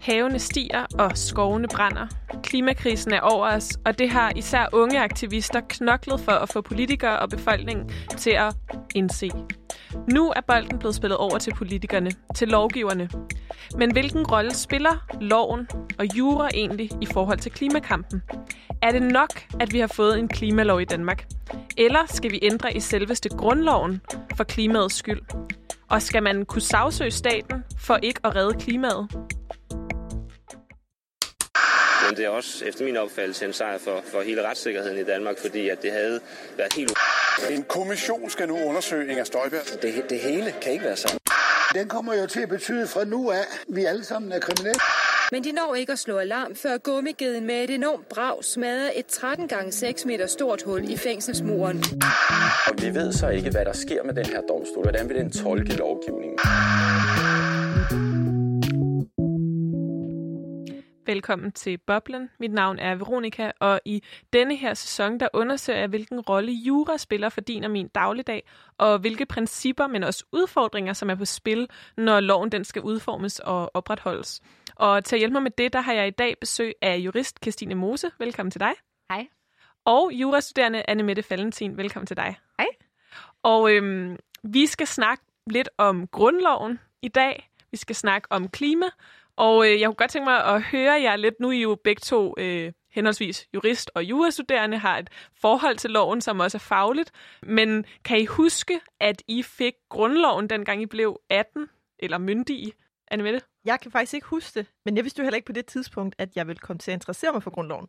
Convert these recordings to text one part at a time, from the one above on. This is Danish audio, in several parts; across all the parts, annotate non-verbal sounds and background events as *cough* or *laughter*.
Havene stiger, og skovene brænder. Klimakrisen er over os, og det har især unge aktivister knoklet for at få politikere og befolkningen til at indse. Nu er bolden blevet spillet over til politikerne, til lovgiverne. Men hvilken rolle spiller loven og jura egentlig i forhold til klimakampen? Er det nok, at vi har fået en klimalov i Danmark? Eller skal vi ændre i selveste grundloven for klimaets skyld? Og skal man kunne sagsøge staten for ikke at redde klimaet? Men det er også efter min opfattelse en sejr for, for hele retssikkerheden i Danmark, fordi at det havde været helt En kommission skal nu undersøge Inger Støjberg. Det, det hele kan ikke være sandt. Den kommer jo til at betyde fra nu af, at vi alle sammen er kriminelle. Men de når ikke at slå alarm, før gummigeden med et enormt brag smadrer et 13 gange 6 meter stort hul i fængselsmuren. Og vi ved så ikke, hvad der sker med den her domstol. Hvordan vil den tolke lovgivningen? Velkommen til Boblen. Mit navn er Veronika, og i denne her sæson, der undersøger jeg, hvilken rolle jura spiller for din og min dagligdag, og hvilke principper, men også udfordringer, som er på spil, når loven den skal udformes og opretholdes. Og til at hjælpe mig med det, der har jeg i dag besøg af jurist Christine Mose. Velkommen til dig. Hej. Og jurastuderende Anne Mette Valentin. Velkommen til dig. Hej. Og øhm, vi skal snakke lidt om grundloven i dag. Vi skal snakke om klima, og øh, jeg kunne godt tænke mig at høre jer lidt. Nu er I jo begge to øh, henholdsvis jurist og jurastuderende, har et forhold til loven, som også er fagligt. Men kan I huske, at I fik grundloven, dengang I blev 18 eller myndige? Anne Mette? Jeg kan faktisk ikke huske det, men jeg vidste jo heller ikke på det tidspunkt, at jeg ville komme til at interessere mig for grundloven.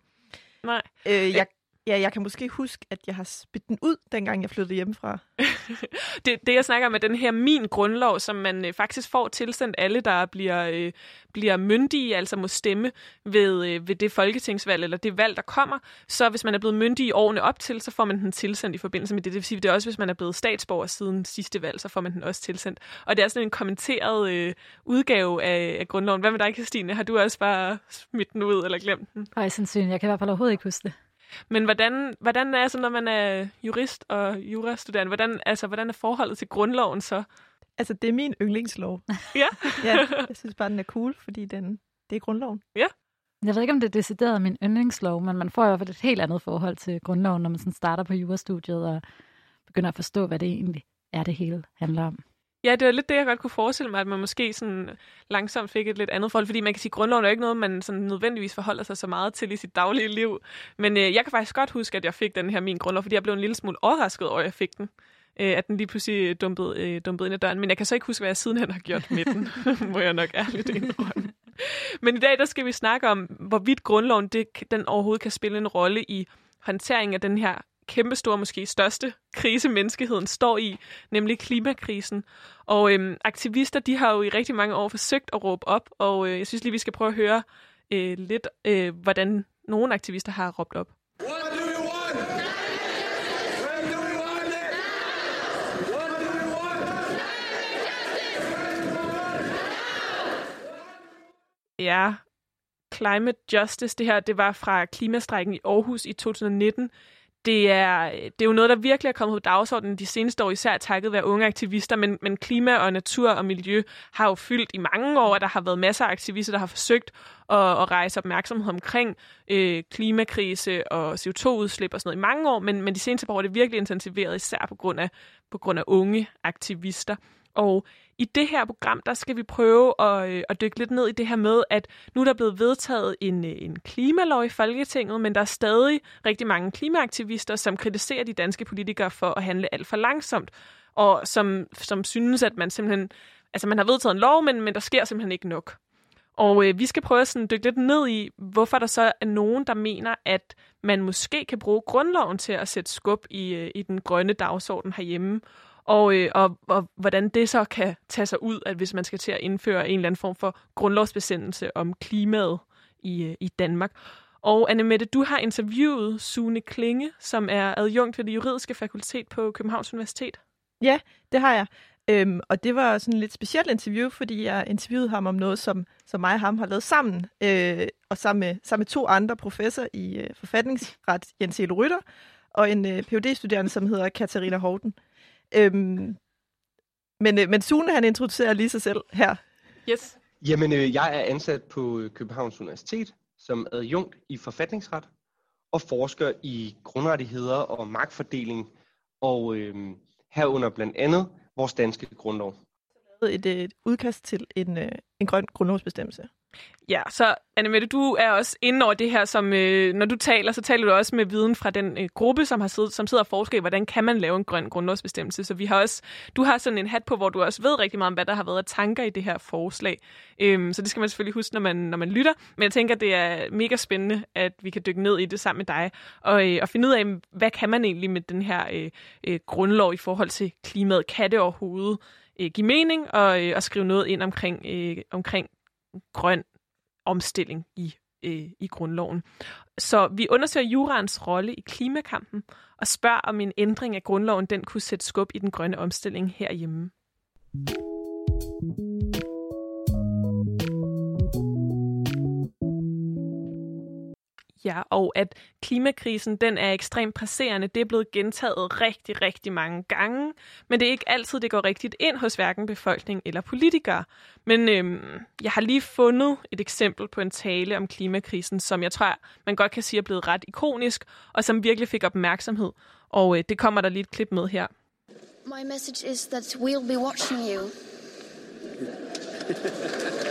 Nej. Øh, jeg, ja, jeg kan måske huske, at jeg har spyttet den ud, dengang jeg flyttede hjemmefra. *laughs* det, det, jeg snakker om, er den her min grundlov, som man øh, faktisk får tilsendt alle, der bliver, øh, bliver myndige, altså må stemme ved, øh, ved det folketingsvalg, eller det valg, der kommer. Så hvis man er blevet myndig i årene op til, så får man den tilsendt i forbindelse med det. Det vil sige, det er også, hvis man er blevet statsborger siden sidste valg, så får man den også tilsendt. Og det er sådan en kommenteret øh, udgave af, af grundloven. Hvad med dig, Christine? Har du også bare smidt den ud eller glemt den? Højst sandsynligt. Jeg kan i hvert fald overhovedet ikke huske det. Men hvordan, hvordan er så, når man er jurist og jurastuderende, hvordan, altså, hvordan er forholdet til grundloven så? Altså, det er min yndlingslov. *laughs* Ja. *laughs* ja, jeg synes bare, den er cool, fordi den, det er grundloven. Ja. Jeg ved ikke, om det er decideret min yndlingslov, men man får i hvert fald et helt andet forhold til grundloven, når man sådan starter på jurastudiet og begynder at forstå, hvad det egentlig er, det hele handler om. Ja, det var lidt det, jeg godt kunne forestille mig, at man måske sådan langsomt fik et lidt andet forhold, fordi man kan sige, at grundloven er ikke noget, man sådan nødvendigvis forholder sig så meget til i sit daglige liv. Men øh, jeg kan faktisk godt huske, at jeg fik den her min grundlov, fordi jeg blev en lille smule overrasket over, at jeg fik den. Øh, at den lige pludselig dumpede, øh, dumpede ind ad døren. Men jeg kan så ikke huske, hvad jeg sidenhen har gjort med den, *laughs* må jeg nok ærligt indrømme. Men i dag, der skal vi snakke om, hvorvidt grundloven det, den overhovedet kan spille en rolle i håndteringen af den her kæmpestore, måske største krise, menneskeheden står i, nemlig klimakrisen. Og øhm, aktivister, de har jo i rigtig mange år forsøgt at råbe op, og øh, jeg synes lige, vi skal prøve at høre øh, lidt, øh, hvordan nogle aktivister har råbt op. Ja, Climate Justice, det her, det var fra klimastrækken i Aarhus i 2019. Det er, det er jo noget, der virkelig er kommet på dagsordenen de seneste år, især takket være unge aktivister, men, men klima og natur og miljø har jo fyldt i mange år, og der har været masser af aktivister, der har forsøgt at, at rejse opmærksomhed omkring øh, klimakrise og CO2-udslip og sådan noget i mange år, men, men de seneste par år er det virkelig intensiveret, især på grund af, på grund af unge aktivister. Og i det her program, der skal vi prøve at, øh, at dykke lidt ned i det her med, at nu er der blevet vedtaget en, øh, en klimalov i Folketinget, men der er stadig rigtig mange klimaaktivister, som kritiserer de danske politikere for at handle alt for langsomt, og som, som synes, at man simpelthen, altså man har vedtaget en lov, men, men der sker simpelthen ikke nok. Og øh, vi skal prøve at sådan dykke lidt ned i, hvorfor der så er nogen, der mener, at man måske kan bruge grundloven til at sætte skub i, øh, i den grønne dagsorden herhjemme, og, øh, og, og hvordan det så kan tage sig ud, at hvis man skal til at indføre en eller anden form for grundlovsbestemmelse om klimaet i, øh, i Danmark. Og Annemette, du har interviewet Sune Klinge, som er adjunkt ved det juridiske fakultet på Københavns Universitet. Ja, det har jeg. Øhm, og det var sådan et lidt specielt interview, fordi jeg interviewede ham om noget, som, som mig og ham har lavet sammen, øh, og sammen med, sammen med to andre professorer i øh, forfatningsret, Jens Elo Rytter, og en øh, phd studerende som hedder Katarina Horten. Øhm, men, øh, men Sune, han introducerer lige sig selv her. Yes. Jamen, øh, jeg er ansat på øh, Københavns Universitet som adjunkt i forfatningsret og forsker i grundrettigheder og magtfordeling, og øh, herunder blandt andet vores danske grundlov. Et, et udkast til en, øh, en grøn grundlovsbestemmelse. Ja, så Annemette, du er også inde over det her, som øh, når du taler, så taler du også med viden fra den øh, gruppe, som har siddet, som sidder og forsker i, hvordan kan man lave en grøn grundlovsbestemmelse. Så vi har også, du har sådan en hat på, hvor du også ved rigtig meget om, hvad der har været af tanker i det her forslag. Øhm, så det skal man selvfølgelig huske, når man, når man lytter. Men jeg tænker, det er mega spændende, at vi kan dykke ned i det sammen med dig, og, øh, og finde ud af, hvad kan man egentlig med den her øh, øh, grundlov i forhold til klimaet? Kan det overhovedet øh, give mening og, øh, at skrive noget ind omkring, øh, omkring grøn omstilling i, øh, i grundloven. Så vi undersøger jurans rolle i klimakampen og spørger, om en ændring af grundloven den kunne sætte skub i den grønne omstilling herhjemme. Ja, og at klimakrisen den er ekstremt presserende, det er blevet gentaget rigtig, rigtig mange gange, men det er ikke altid, det går rigtigt ind hos hverken befolkning eller politikere. Men øhm, jeg har lige fundet et eksempel på en tale om klimakrisen, som jeg tror, man godt kan sige er blevet ret ikonisk, og som virkelig fik opmærksomhed. Og øh, det kommer der lige et klip med her. My message is that we'll be watching you. *laughs*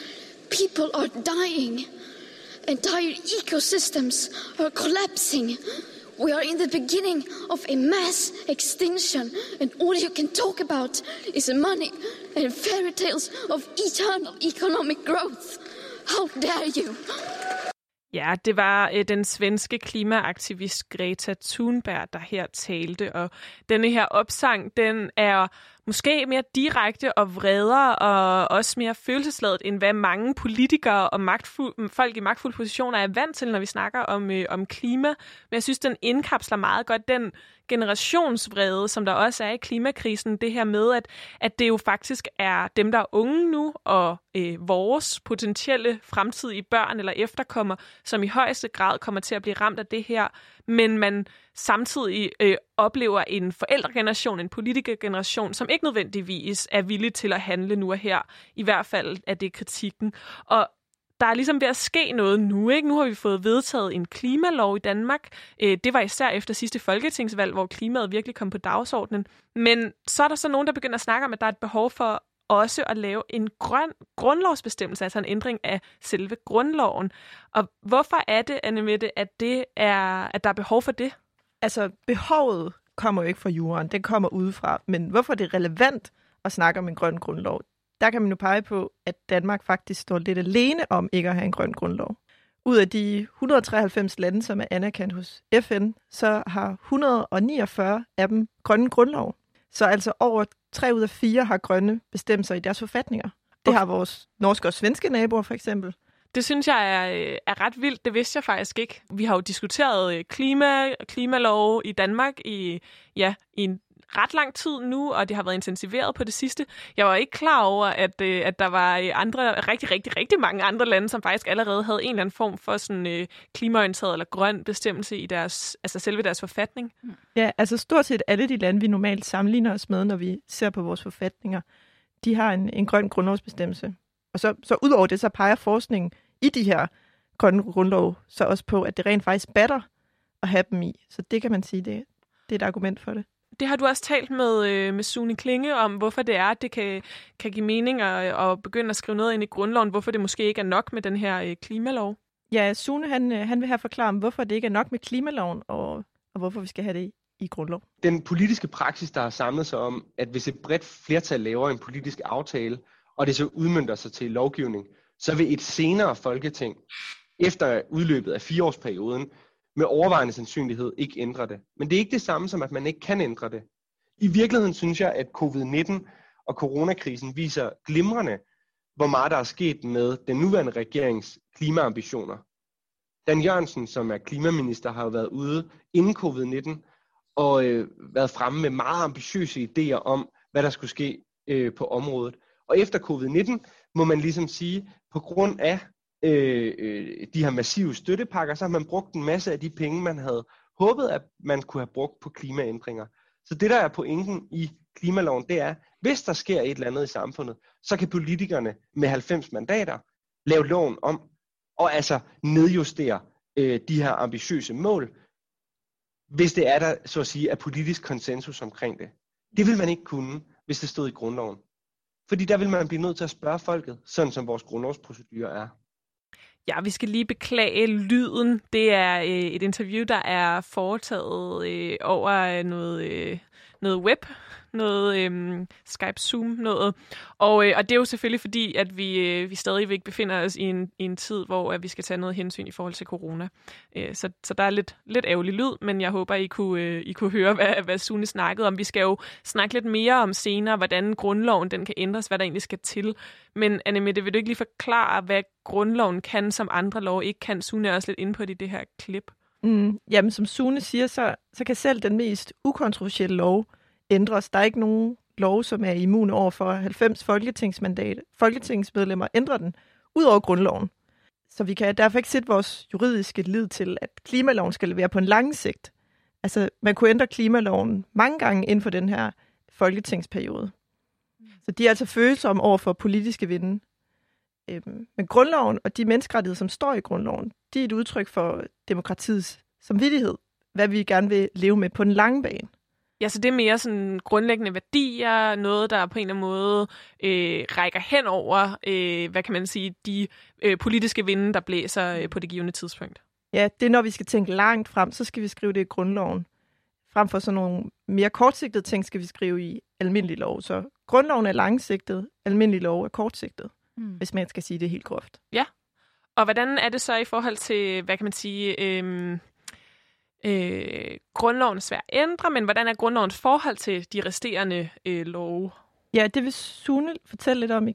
people are dying, entire ecosystems are collapsing. We are in the beginning of a mass extinction, and all you can talk about is money and fairy tales of eternal economic growth. How dare you? Ja, det var øh, den svenske klimaaktivist Greta Thunberg, der her talte, og denne her opsang, den er måske mere direkte og vredere og også mere følelsesladet, end hvad mange politikere og magtfuld, folk i magtfulde positioner er vant til, når vi snakker om, øh, om klima. Men jeg synes, den indkapsler meget godt den generationsvrede, som der også er i klimakrisen. Det her med, at, at det jo faktisk er dem, der er unge nu, og øh, vores potentielle fremtidige børn eller efterkommer, som i højeste grad kommer til at blive ramt af det her. Men man samtidig øh, oplever en forældregeneration, en politikergeneration, som ikke nødvendigvis er villig til at handle nu og her. I hvert fald er det kritikken. Og der er ligesom ved at ske noget nu. Ikke? Nu har vi fået vedtaget en klimalov i Danmark. Øh, det var især efter sidste folketingsvalg, hvor klimaet virkelig kom på dagsordenen. Men så er der så nogen, der begynder at snakke om, at der er et behov for også at lave en grøn grundlovsbestemmelse, altså en ændring af selve grundloven. Og hvorfor er det, Annemette, at, det er, at der er behov for det? Altså, behovet kommer jo ikke fra jorden, det kommer udefra. Men hvorfor det er relevant at snakke om en grøn grundlov, der kan man jo pege på, at Danmark faktisk står lidt alene om ikke at have en grøn grundlov. Ud af de 193 lande, som er anerkendt hos FN, så har 149 af dem grønne grundlov. Så altså over 3 ud af 4 har grønne bestemmelser i deres forfatninger. Det har vores norske og svenske naboer for eksempel. Det synes jeg er, er ret vildt. Det vidste jeg faktisk ikke. Vi har jo diskuteret øh, klima, klimalov i Danmark i, ja, i en ret lang tid nu, og det har været intensiveret på det sidste. Jeg var ikke klar over, at, øh, at der var øh, andre, rigtig, rigtig, rigtig mange andre lande, som faktisk allerede havde en eller anden form for sådan øh, klimaorienteret eller grøn bestemmelse i deres, altså selve deres forfatning. Mm. Ja, altså stort set alle de lande, vi normalt sammenligner os med, når vi ser på vores forfatninger, de har en, en grøn grundlovsbestemmelse. Og så, så ud over det, så peger forskningen i de her grønne grundlov så også på, at det rent faktisk batter at have dem i. Så det kan man sige, det, det er et argument for det det har du også talt med, øh, med Sune Klinge om, hvorfor det er, at det kan, kan give mening at, at begynde at skrive noget ind i grundloven, hvorfor det måske ikke er nok med den her øh, klimalov. Ja, Sune han, øh, han vil her forklare om, hvorfor det ikke er nok med klimaloven, og, og hvorfor vi skal have det i, i grundlov. Den politiske praksis, der har samlet sig om, at hvis et bredt flertal laver en politisk aftale, og det så udmyndter sig til lovgivning, så vil et senere folketing, efter udløbet af fireårsperioden, med overvejende sandsynlighed ikke ændre det. Men det er ikke det samme som, at man ikke kan ændre det. I virkeligheden synes jeg, at covid-19 og coronakrisen viser glimrende, hvor meget der er sket med den nuværende regerings klimaambitioner. Dan Jørgensen, som er klimaminister, har jo været ude inden covid-19 og øh, været fremme med meget ambitiøse idéer om, hvad der skulle ske øh, på området. Og efter covid-19 må man ligesom sige, på grund af øh, øh, de her massive støttepakker, så har man brugt en masse af de penge, man havde håbet, at man kunne have brugt på klimaændringer. Så det, der er pointen i klimaloven, det er, hvis der sker et eller andet i samfundet, så kan politikerne med 90 mandater lave loven om, og altså nedjustere øh, de her ambitiøse mål, hvis det er der, så at sige, er politisk konsensus omkring det. Det vil man ikke kunne, hvis det stod i grundloven. Fordi der vil man blive nødt til at spørge folket, sådan som vores grundlovsprocedur er. Ja, vi skal lige beklage lyden. Det er øh, et interview, der er foretaget øh, over øh, noget, øh, noget web, noget øhm, Skype Zoom noget. Og, øh, og det er jo selvfølgelig fordi, at vi, øh, vi stadigvæk befinder os i en, i en tid, hvor at vi skal tage noget hensyn i forhold til corona. Øh, så, så der er lidt, lidt ærgerlig lyd, men jeg håber, I kunne, øh, I kunne høre, hvad, hvad Sune snakkede om. Vi skal jo snakke lidt mere om senere, hvordan grundloven den kan ændres, hvad der egentlig skal til. Men Annemette, vil du ikke lige forklare, hvad grundloven kan, som andre lov ikke kan? Sune er også lidt inde på det i det her klip. Mm, jamen, som Sune siger, så, så kan selv den mest ukontroversielle lov ændres. Der er ikke nogen lov, som er immune over for 90 folketingsmandat, folketingsmedlemmer ændrer den, ud over grundloven. Så vi kan derfor ikke sætte vores juridiske lid til, at klimaloven skal levere på en lang sigt. Altså, man kunne ændre klimaloven mange gange inden for den her folketingsperiode. Så de er altså følsomme over for politiske vinde. Øhm, men grundloven og de menneskerettigheder, som står i grundloven, de er et udtryk for demokratiets samvittighed, hvad vi gerne vil leve med på den lange bane. Ja, så det er mere sådan grundlæggende værdier, noget, der på en eller anden måde øh, rækker hen over, øh, hvad kan man sige, de øh, politiske vinde, der blæser øh, på det givende tidspunkt. Ja, det er når vi skal tænke langt frem, så skal vi skrive det i grundloven. Frem for sådan nogle mere kortsigtede ting, skal vi skrive i almindelig lov. Så grundloven er langsigtet, almindelig lov er kortsigtet, mm. hvis man skal sige det helt groft. Ja, og hvordan er det så i forhold til, hvad kan man sige, øh, øh, grundloven er svær at ændre, men hvordan er grundlovens forhold til de resterende øh, love? Ja, det vil Sune fortælle lidt om,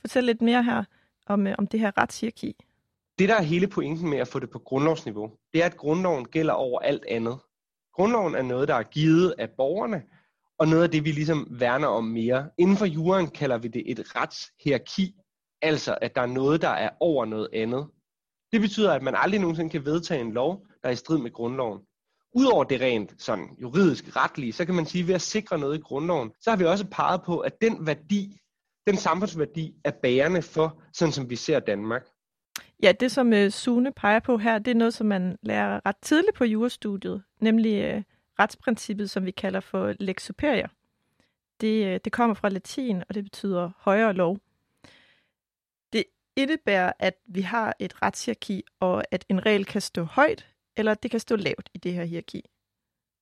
fortælle lidt mere her om, øh, om det her retshierarki. Det, der er hele pointen med at få det på grundlovsniveau, det er, at grundloven gælder over alt andet. Grundloven er noget, der er givet af borgerne, og noget af det, vi ligesom værner om mere. Inden for juren kalder vi det et retshierarki, altså at der er noget, der er over noget andet. Det betyder, at man aldrig nogensinde kan vedtage en lov, der er i strid med grundloven. Udover det rent sådan juridisk retlige, så kan man sige, at ved at sikre noget i grundloven, så har vi også peget på, at den værdi, den samfundsværdi, er bærende for, sådan som vi ser Danmark. Ja, det som uh, Sune peger på her, det er noget, som man lærer ret tidligt på jurastudiet, nemlig øh, retsprincippet, som vi kalder for lex superior. Det, øh, det kommer fra latin, og det betyder højere lov. Indebærer, at vi har et retshierarki, og at en regel kan stå højt, eller det kan stå lavt i det her hierarki.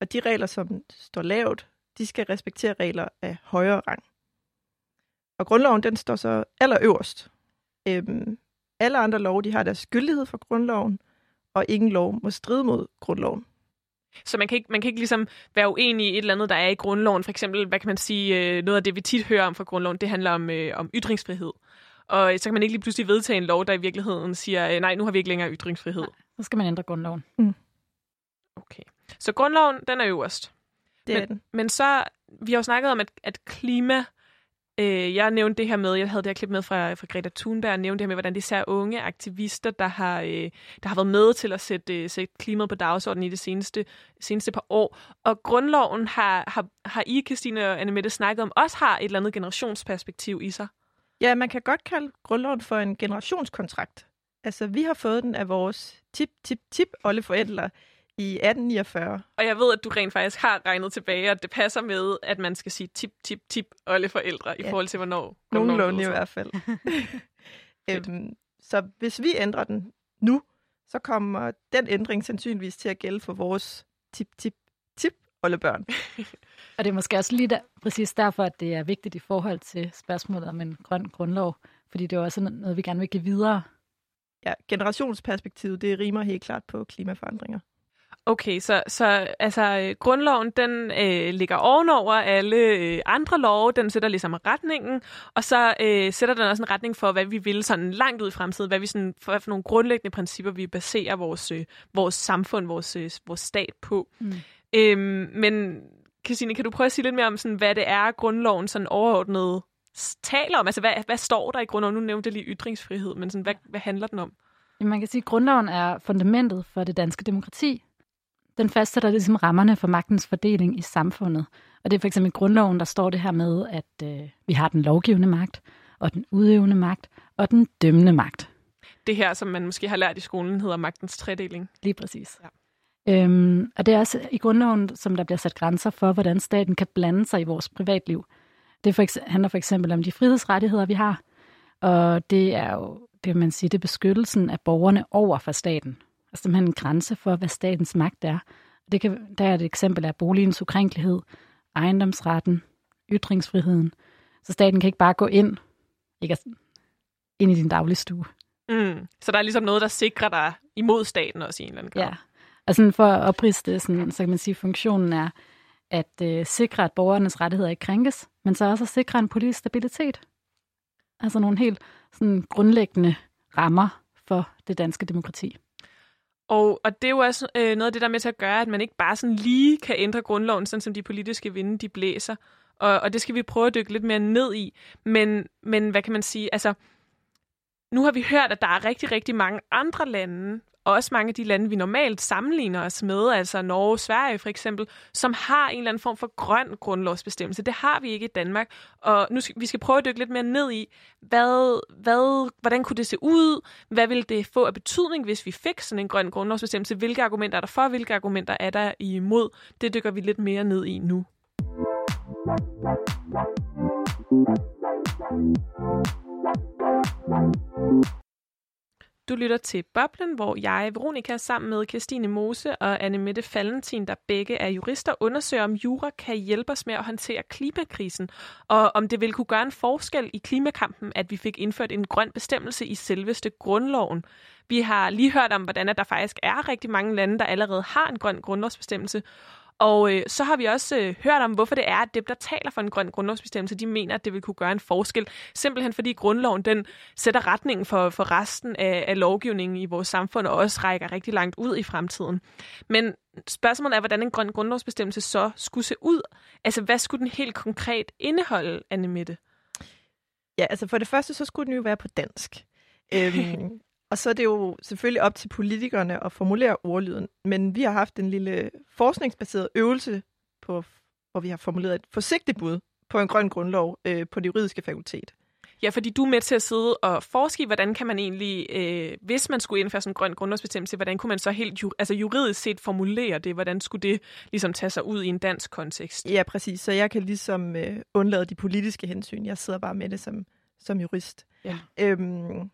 Og de regler, som står lavt, de skal respektere regler af højere rang. Og grundloven, den står så allerøverst. Øhm, alle andre love, de har deres gyldighed for grundloven, og ingen lov må stride mod grundloven. Så man kan, ikke, man kan ikke ligesom være uenig i et eller andet, der er i grundloven. For eksempel, hvad kan man sige, øh, noget af det, vi tit hører om fra grundloven, det handler om, øh, om ytringsfrihed. Og så kan man ikke lige pludselig vedtage en lov, der i virkeligheden siger, øh, nej, nu har vi ikke længere ytringsfrihed. Nej, så skal man ændre grundloven. Mm. Okay. Så grundloven, den er øverst. Det men, er den. Men så, vi har jo snakket om, at, at klima Øh, jeg nævnte det her med, jeg havde det her klip med fra, fra Greta Thunberg, og nævnte det her med, hvordan de ser unge aktivister, der har, øh, der har været med til at sætte, øh, sætte klimaet på dagsordenen i det seneste, seneste par år. Og grundloven har, har, har I, Christine og Annemette, snakket om, også har et eller andet generationsperspektiv i sig. Ja, man kan godt kalde grundloven for en generationskontrakt. Altså, vi har fået den af vores tip-tip-tip-oldeforældre i 1849. Og jeg ved, at du rent faktisk har regnet tilbage, at det passer med, at man skal sige tip, tip, tip oldeforældre ja. i forhold til, hvornår... Nogenlunde i hvert fald. *laughs* *laughs* øhm, så hvis vi ændrer den nu, så kommer den ændring sandsynligvis til at gælde for vores tip, tip, tip oldebørn. *laughs* Og det er måske også lige der, præcis derfor, at det er vigtigt i forhold til spørgsmålet om en grøn grundlov, fordi det er også noget, vi gerne vil give videre. Ja, generationsperspektivet, det rimer helt klart på klimaforandringer. Okay, så, så altså, grundloven, den øh, ligger ovenover alle øh, andre love. Den sætter ligesom retningen, og så øh, sætter den også en retning for, hvad vi vil sådan langt ud i fremtiden, hvad vi sådan, for, for nogle grundlæggende principper, vi baserer vores, øh, vores samfund, vores, øh, vores stat på. Mm. Øhm, men Christine, kan du prøve at sige lidt mere om, sådan, hvad det er, grundloven sådan overordnet taler om? Altså, hvad, hvad står der i grundloven? Nu nævnte jeg lige ytringsfrihed, men sådan, hvad, hvad handler den om? Jamen, man kan sige, at grundloven er fundamentet for det danske demokrati. Den fastsætter ligesom rammerne for magtens fordeling i samfundet. Og det er for eksempel i grundloven, der står det her med, at øh, vi har den lovgivende magt, og den udøvende magt, og den dømmende magt. Det her, som man måske har lært i skolen, hedder magtens tredeling. Lige præcis. Ja. Øhm, og det er også i grundloven, som der bliver sat grænser for, hvordan staten kan blande sig i vores privatliv. Det for eksempel, handler for eksempel om de frihedsrettigheder, vi har, og det er jo, det man sige, det er beskyttelsen af borgerne over for staten. Altså simpelthen en grænse for, hvad statens magt er. Det kan, der er et eksempel af boligens ukrænkelighed, ejendomsretten, ytringsfriheden. Så staten kan ikke bare gå ind, ikke ind i din daglige stue. Mm. Så der er ligesom noget, der sikrer dig imod staten også i en eller anden grad. Ja, Altså for at opriste, sådan, så kan man sige, at funktionen er at øh, sikre, at borgernes rettigheder ikke krænkes, men så også at sikre en politisk stabilitet. Altså nogle helt sådan, grundlæggende rammer for det danske demokrati. Og, og det er jo også øh, noget af det, der er med til at gøre, at man ikke bare sådan lige kan ændre grundloven, sådan som de politiske vinde, de blæser. Og, og det skal vi prøve at dykke lidt mere ned i. Men, men hvad kan man sige? Altså, nu har vi hørt, at der er rigtig, rigtig mange andre lande, og også mange af de lande, vi normalt sammenligner os med, altså Norge og Sverige for eksempel, som har en eller anden form for grøn grundlovsbestemmelse. Det har vi ikke i Danmark. Og nu skal vi skal prøve at dykke lidt mere ned i, hvad, hvad, hvordan kunne det se ud? Hvad ville det få af betydning, hvis vi fik sådan en grøn grundlovsbestemmelse? Hvilke argumenter er der for? Hvilke argumenter er der imod? Det dykker vi lidt mere ned i nu. Du lytter til Boblen, hvor jeg, Veronika, sammen med Christine Mose og Anne Mette Fallentin, der begge er jurister, undersøger, om jura kan hjælpe os med at håndtere klimakrisen, og om det vil kunne gøre en forskel i klimakampen, at vi fik indført en grøn bestemmelse i selveste grundloven. Vi har lige hørt om, hvordan der faktisk er rigtig mange lande, der allerede har en grøn grundlovsbestemmelse, og øh, så har vi også øh, hørt om, hvorfor det er, at dem, der taler for en grøn grundlovsbestemmelse, de mener, at det vil kunne gøre en forskel. Simpelthen fordi grundloven den sætter retningen for, for resten af, af lovgivningen i vores samfund, og også rækker rigtig langt ud i fremtiden. Men spørgsmålet er, hvordan en grøn grundlovsbestemmelse så skulle se ud. Altså, hvad skulle den helt konkret indeholde, Anne Mette? Ja, altså for det første, så skulle den jo være på dansk. *laughs* øhm, og så er det jo selvfølgelig op til politikerne at formulere ordlyden. Men vi har haft en lille forskningsbaseret øvelse, på, hvor vi har formuleret et forsigtigt bud på en grøn grundlov øh, på det juridiske fakultet. Ja, fordi du er med til at sidde og forske i, hvordan kan man egentlig, øh, hvis man skulle indføre sådan en grøn grundlovsbestemmelse, hvordan kunne man så helt ju- altså juridisk set formulere det? Hvordan skulle det ligesom tage sig ud i en dansk kontekst? Ja, præcis. Så jeg kan ligesom øh, undlade de politiske hensyn. Jeg sidder bare med det som, som jurist. Ja. Øhm,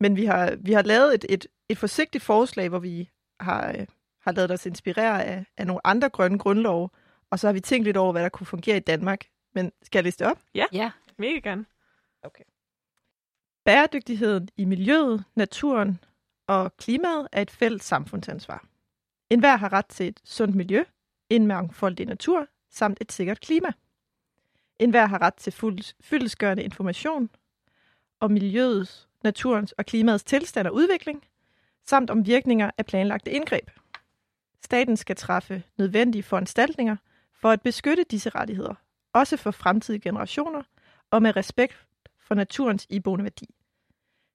men vi har, vi har lavet et, et, et forsigtigt forslag, hvor vi har, øh, har lavet os inspirere af, af nogle andre grønne grundlov, og så har vi tænkt lidt over, hvad der kunne fungere i Danmark. Men skal jeg liste op? Ja, Ja. mega gerne. Okay. Bæredygtigheden i miljøet, naturen og klimaet er et fælles samfundsansvar. En hver har ret til et sundt miljø, en mangfoldig natur samt et sikkert klima. En hver har ret til fuld, fyldesgørende information om miljøets, naturens og klimaets tilstand og udvikling, samt om virkninger af planlagte indgreb. Staten skal træffe nødvendige foranstaltninger for at beskytte disse rettigheder, også for fremtidige generationer og med respekt for naturens iboende værdi.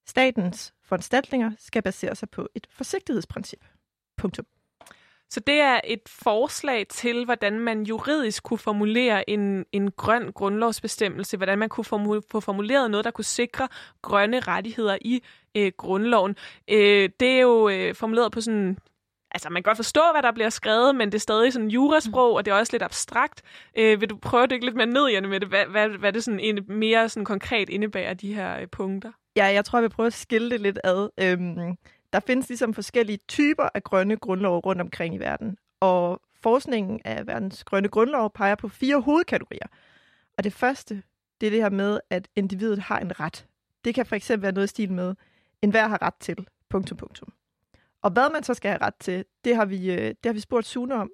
Statens foranstaltninger skal basere sig på et forsigtighedsprincip. Punktum. Så det er et forslag til, hvordan man juridisk kunne formulere en, en grøn grundlovsbestemmelse, hvordan man kunne formu- få formuleret noget, der kunne sikre grønne rettigheder i øh, grundloven. Øh, det er jo øh, formuleret på sådan Altså, man kan godt forstå, hvad der bliver skrevet, men det er stadig sådan jurasprog, og det er også lidt abstrakt. Øh, vil du prøve at dykke lidt mere ned i med det? Hvad, hvad, hvad det sådan en, mere sådan konkret indebærer, de her øh, punkter? Ja, jeg tror, jeg vil prøve at skille det lidt ad. Øhm, der findes ligesom forskellige typer af grønne grundlov rundt omkring i verden. Og forskningen af verdens grønne grundlov peger på fire hovedkategorier. Og det første, det er det her med, at individet har en ret. Det kan for eksempel være noget i stil med, en hver har ret til, punktum, punktum. Og hvad man så skal have ret til, det har vi, øh, det har vi spurgt Sune om.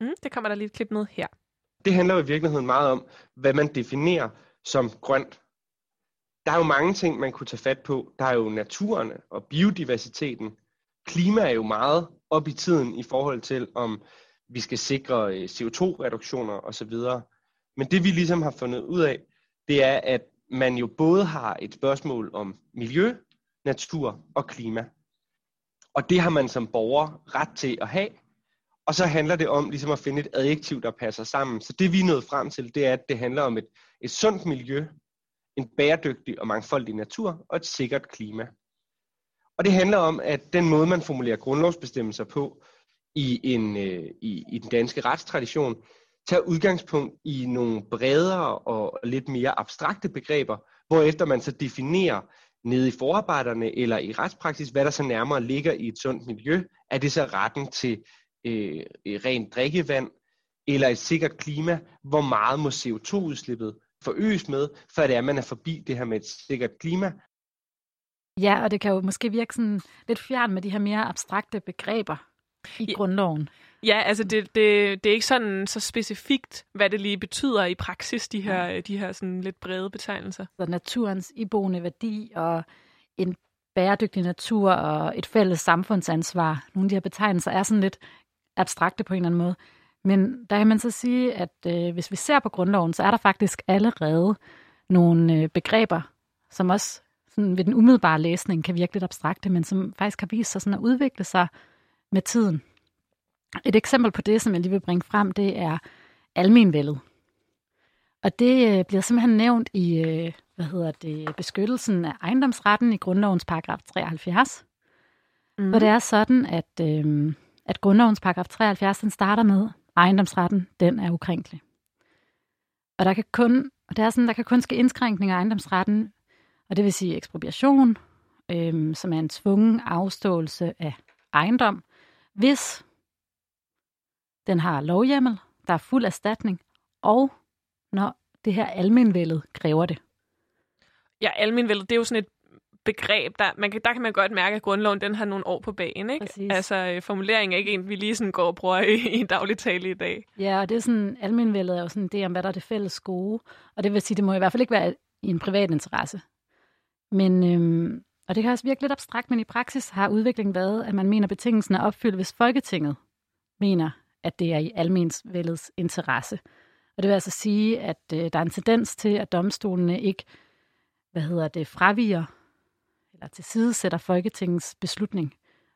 Mm, det kommer der lige et klip med her. Det handler jo i virkeligheden meget om, hvad man definerer som grønt. Der er jo mange ting, man kunne tage fat på. Der er jo naturen og biodiversiteten. Klima er jo meget op i tiden i forhold til, om vi skal sikre øh, CO2-reduktioner osv. Men det vi ligesom har fundet ud af, det er, at man jo både har et spørgsmål om miljø, natur og klima. Og det har man som borger ret til at have. Og så handler det om ligesom at finde et adjektiv, der passer sammen. Så det vi er nået frem til, det er, at det handler om et, et sundt miljø, en bæredygtig og mangfoldig natur og et sikkert klima. Og det handler om, at den måde, man formulerer grundlovsbestemmelser på i, en, øh, i, i den danske retstradition, tager udgangspunkt i nogle bredere og lidt mere abstrakte begreber, hvorefter man så definerer nede i forarbejderne eller i retspraksis, hvad der så nærmere ligger i et sundt miljø. Er det så retten til øh, rent drikkevand eller et sikkert klima? Hvor meget må CO2-udslippet forøges med, før det er, at man er forbi det her med et sikkert klima? Ja, og det kan jo måske virke sådan lidt fjern med de her mere abstrakte begreber i ja. grundloven. Ja, altså det, det, det er ikke sådan så specifikt, hvad det lige betyder i praksis, de her, ja. de her sådan lidt brede betegnelser. Så naturens iboende værdi og en bæredygtig natur og et fælles samfundsansvar. Nogle af de her betegnelser er sådan lidt abstrakte på en eller anden måde. Men der kan man så sige, at øh, hvis vi ser på grundloven, så er der faktisk allerede nogle øh, begreber, som også sådan ved den umiddelbare læsning kan virke lidt abstrakte, men som faktisk har vist sig sådan at udvikle sig med tiden. Et eksempel på det, som jeg lige vil bringe frem, det er almenvældet. Og det øh, bliver simpelthen nævnt i øh, hvad hedder det, beskyttelsen af ejendomsretten i grundlovens paragraf 73. Mm. Hvor det er sådan, at, øh, at grundlovens paragraf 73 den starter med, ejendomsretten den er ukrænkelig. Og der kan kun, og det er sådan, der kan kun ske indskrænkninger af ejendomsretten, og det vil sige ekspropriation, øhm, som er en tvungen afståelse af ejendom, hvis den har lovhjemmel, der er fuld erstatning, og når det her almenvældet kræver det. Ja, almenvældet, det er jo sådan et begreb, der, man kan, der kan man godt mærke, at grundloven den har nogle år på banen. Ikke? Præcis. Altså, øh, formuleringen er ikke en, vi lige sådan går og bruger i, i daglig tale i dag. Ja, og det er sådan, almenvældet er jo sådan det om, hvad der er det fælles gode. Og det vil sige, det må i hvert fald ikke være i en privat interesse. Men, øhm, og det kan også virke lidt abstrakt, men i praksis har udviklingen været, at man mener, at betingelsen er opfyldt, hvis Folketinget mener, at det er i almensvældets interesse. Og det vil altså sige, at øh, der er en tendens til, at domstolene ikke hvad hedder det, fraviger eller tilsidesætter Folketingets beslutning.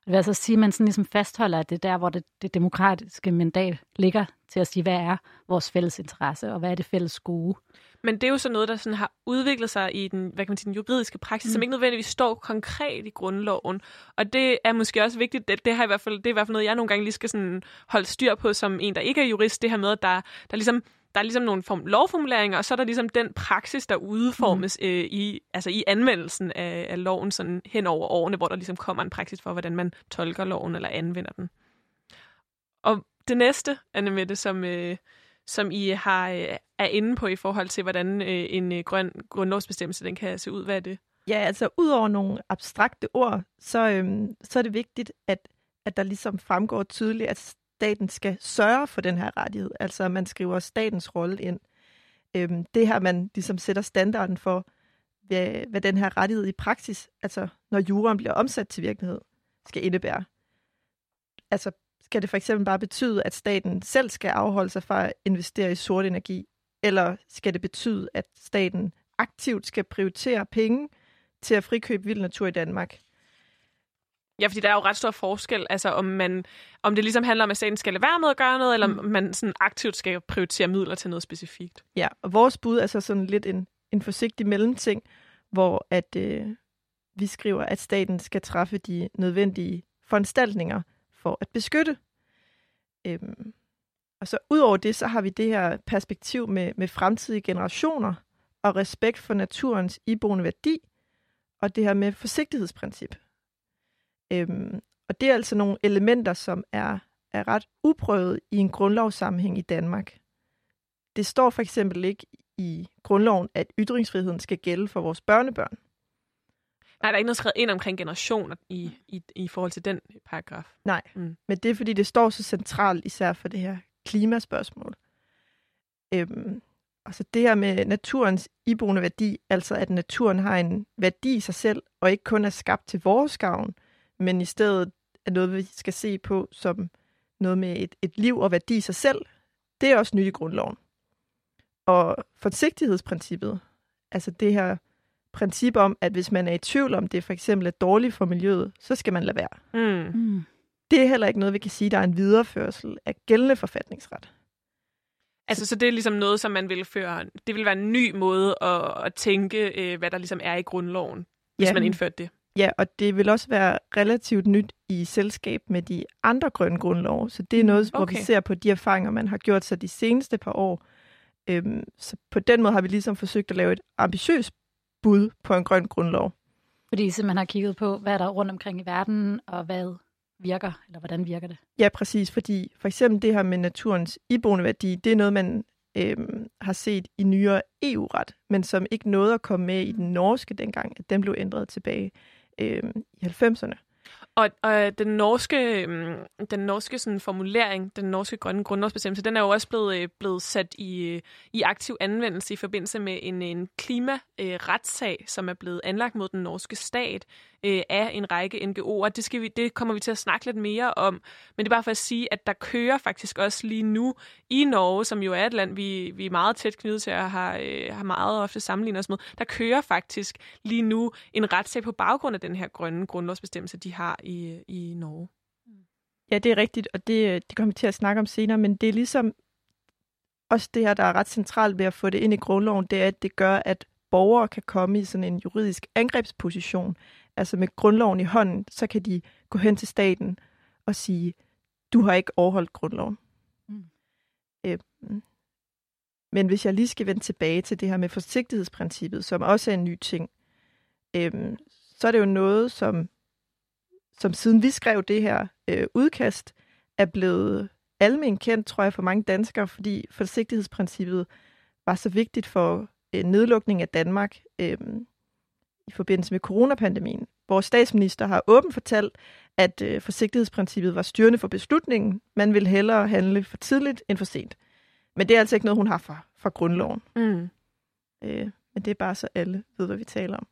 Det vil altså sige, at man sådan ligesom fastholder, at det er der, hvor det, det demokratiske mandat ligger til at sige, hvad er vores fælles interesse, og hvad er det fælles gode. Men det er jo så noget, der sådan har udviklet sig i den, hvad kan man sige, den juridiske praksis, mm. som ikke nødvendigvis står konkret i grundloven. Og det er måske også vigtigt, det, det, har i hvert fald, det er i hvert fald noget, jeg nogle gange lige skal sådan holde styr på som en, der ikke er jurist, det her med, at der, der ligesom der er ligesom nogle form, lovformuleringer, og så er der ligesom den praksis, der udformes mm. øh, i, altså i anvendelsen af, af loven sådan hen over årene, hvor der ligesom kommer en praksis for, hvordan man tolker loven eller anvender den. Og det næste, Anne Mette, som, øh, som I har, øh, er inde på i forhold til, hvordan øh, en øh, grøn grundlovsbestemmelse den kan se ud, hvad er det? Ja, altså ud over nogle abstrakte ord, så, øhm, så er det vigtigt, at, at der ligesom fremgår tydeligt, at staten skal sørge for den her rettighed. Altså, at man skriver statens rolle ind. Øhm, det her, man ligesom sætter standarden for, hvad, hvad den her rettighed i praksis, altså når juraen bliver omsat til virkelighed, skal indebære. Altså, skal det for eksempel bare betyde, at staten selv skal afholde sig fra at investere i sort energi? Eller skal det betyde, at staten aktivt skal prioritere penge til at frikøbe vild natur i Danmark? Ja, fordi der er jo ret stor forskel, altså om, man, om det ligesom handler om, at staten skal lade være med at gøre noget, eller mm. om man sådan aktivt skal prioritere midler til noget specifikt. Ja, og vores bud er så sådan lidt en, en forsigtig mellemting, hvor at øh, vi skriver, at staten skal træffe de nødvendige foranstaltninger for at beskytte. Øhm, og så ud over det, så har vi det her perspektiv med, med fremtidige generationer og respekt for naturens iboende værdi, og det her med forsigtighedsprincip. Øhm, og det er altså nogle elementer, som er, er ret uprøvet i en grundlovssammenhæng i Danmark. Det står for eksempel ikke i grundloven, at ytringsfriheden skal gælde for vores børnebørn. Nej, der er ikke noget skrevet ind omkring generationer i, i, i forhold til den paragraf. Nej, mm. men det er fordi, det står så centralt især for det her klimaspørgsmål. Øhm, altså det her med naturens iboende værdi, altså at naturen har en værdi i sig selv, og ikke kun er skabt til vores gavn, men i stedet er noget, vi skal se på som noget med et, et liv og værdi i sig selv, det er også nyt i grundloven. Og forsigtighedsprincippet, altså det her princip om, at hvis man er i tvivl om, det for eksempel er dårligt for miljøet, så skal man lade være. Mm. Mm. Det er heller ikke noget, vi kan sige, der er en videreførsel af gældende forfatningsret. Altså, så det er ligesom noget, som man vil føre... Det vil være en ny måde at, at tænke, øh, hvad der ligesom er i grundloven, hvis Ja. man indførte det. Ja, og det vil også være relativt nyt i selskab med de andre grønne grundlove. Så det er noget, hvor vi Okay. ser på de erfaringer, man har gjort sig de seneste par år. Øhm, så på den måde har vi ligesom forsøgt at lave et ambitiøst bud på en grøn grundlov. Fordi I simpelthen har kigget på, hvad er der rundt omkring i verden, og hvad virker, eller hvordan virker det? Ja, præcis, fordi for eksempel det her med naturens iboende værdi, det er noget, man øhm, har set i nyere EU-ret, men som ikke nåede at komme med i den norske dengang, at den blev ændret tilbage øh, i 90'erne. Og, og den norske, øh, den norske sådan, formulering, den norske grønne grundlovsbestemmelse, den er jo også blevet, øh, blevet sat i, øh, i aktiv anvendelse i forbindelse med en, en klimaretssag, som er blevet anlagt mod den norske stat øh, af en række NGO'er. Det, skal vi, det kommer vi til at snakke lidt mere om. Men det er bare for at sige, at der kører faktisk også lige nu i Norge, som jo er et land, vi, vi er meget tæt knyttet til og har, øh, har meget ofte sammenlignet os med, der kører faktisk lige nu en retssag på baggrund af den her grønne grundlovsbestemmelse, de har i, i Norge. Ja, det er rigtigt, og det, øh, det kommer vi til at snakke om senere, men det er ligesom også det her, der er ret centralt ved at få det ind i grundloven, det er, at det gør, at borgere kan komme i sådan en juridisk angrebsposition. Altså med grundloven i hånden, så kan de gå hen til staten og sige, du har ikke overholdt grundloven. Mm. Øhm, men hvis jeg lige skal vende tilbage til det her med forsigtighedsprincippet, som også er en ny ting, øhm, så er det jo noget, som, som siden vi skrev det her øh, udkast, er blevet almen kendt, tror jeg, for mange danskere, fordi forsigtighedsprincippet var så vigtigt for øh, nedlukning af Danmark øh, i forbindelse med coronapandemien. Vores statsminister har åbent fortalt, at øh, forsigtighedsprincippet var styrende for beslutningen. Man vil hellere handle for tidligt end for sent. Men det er altså ikke noget, hun har fra, fra grundloven. Mm. Øh, men det er bare så alle ved, hvad vi taler om.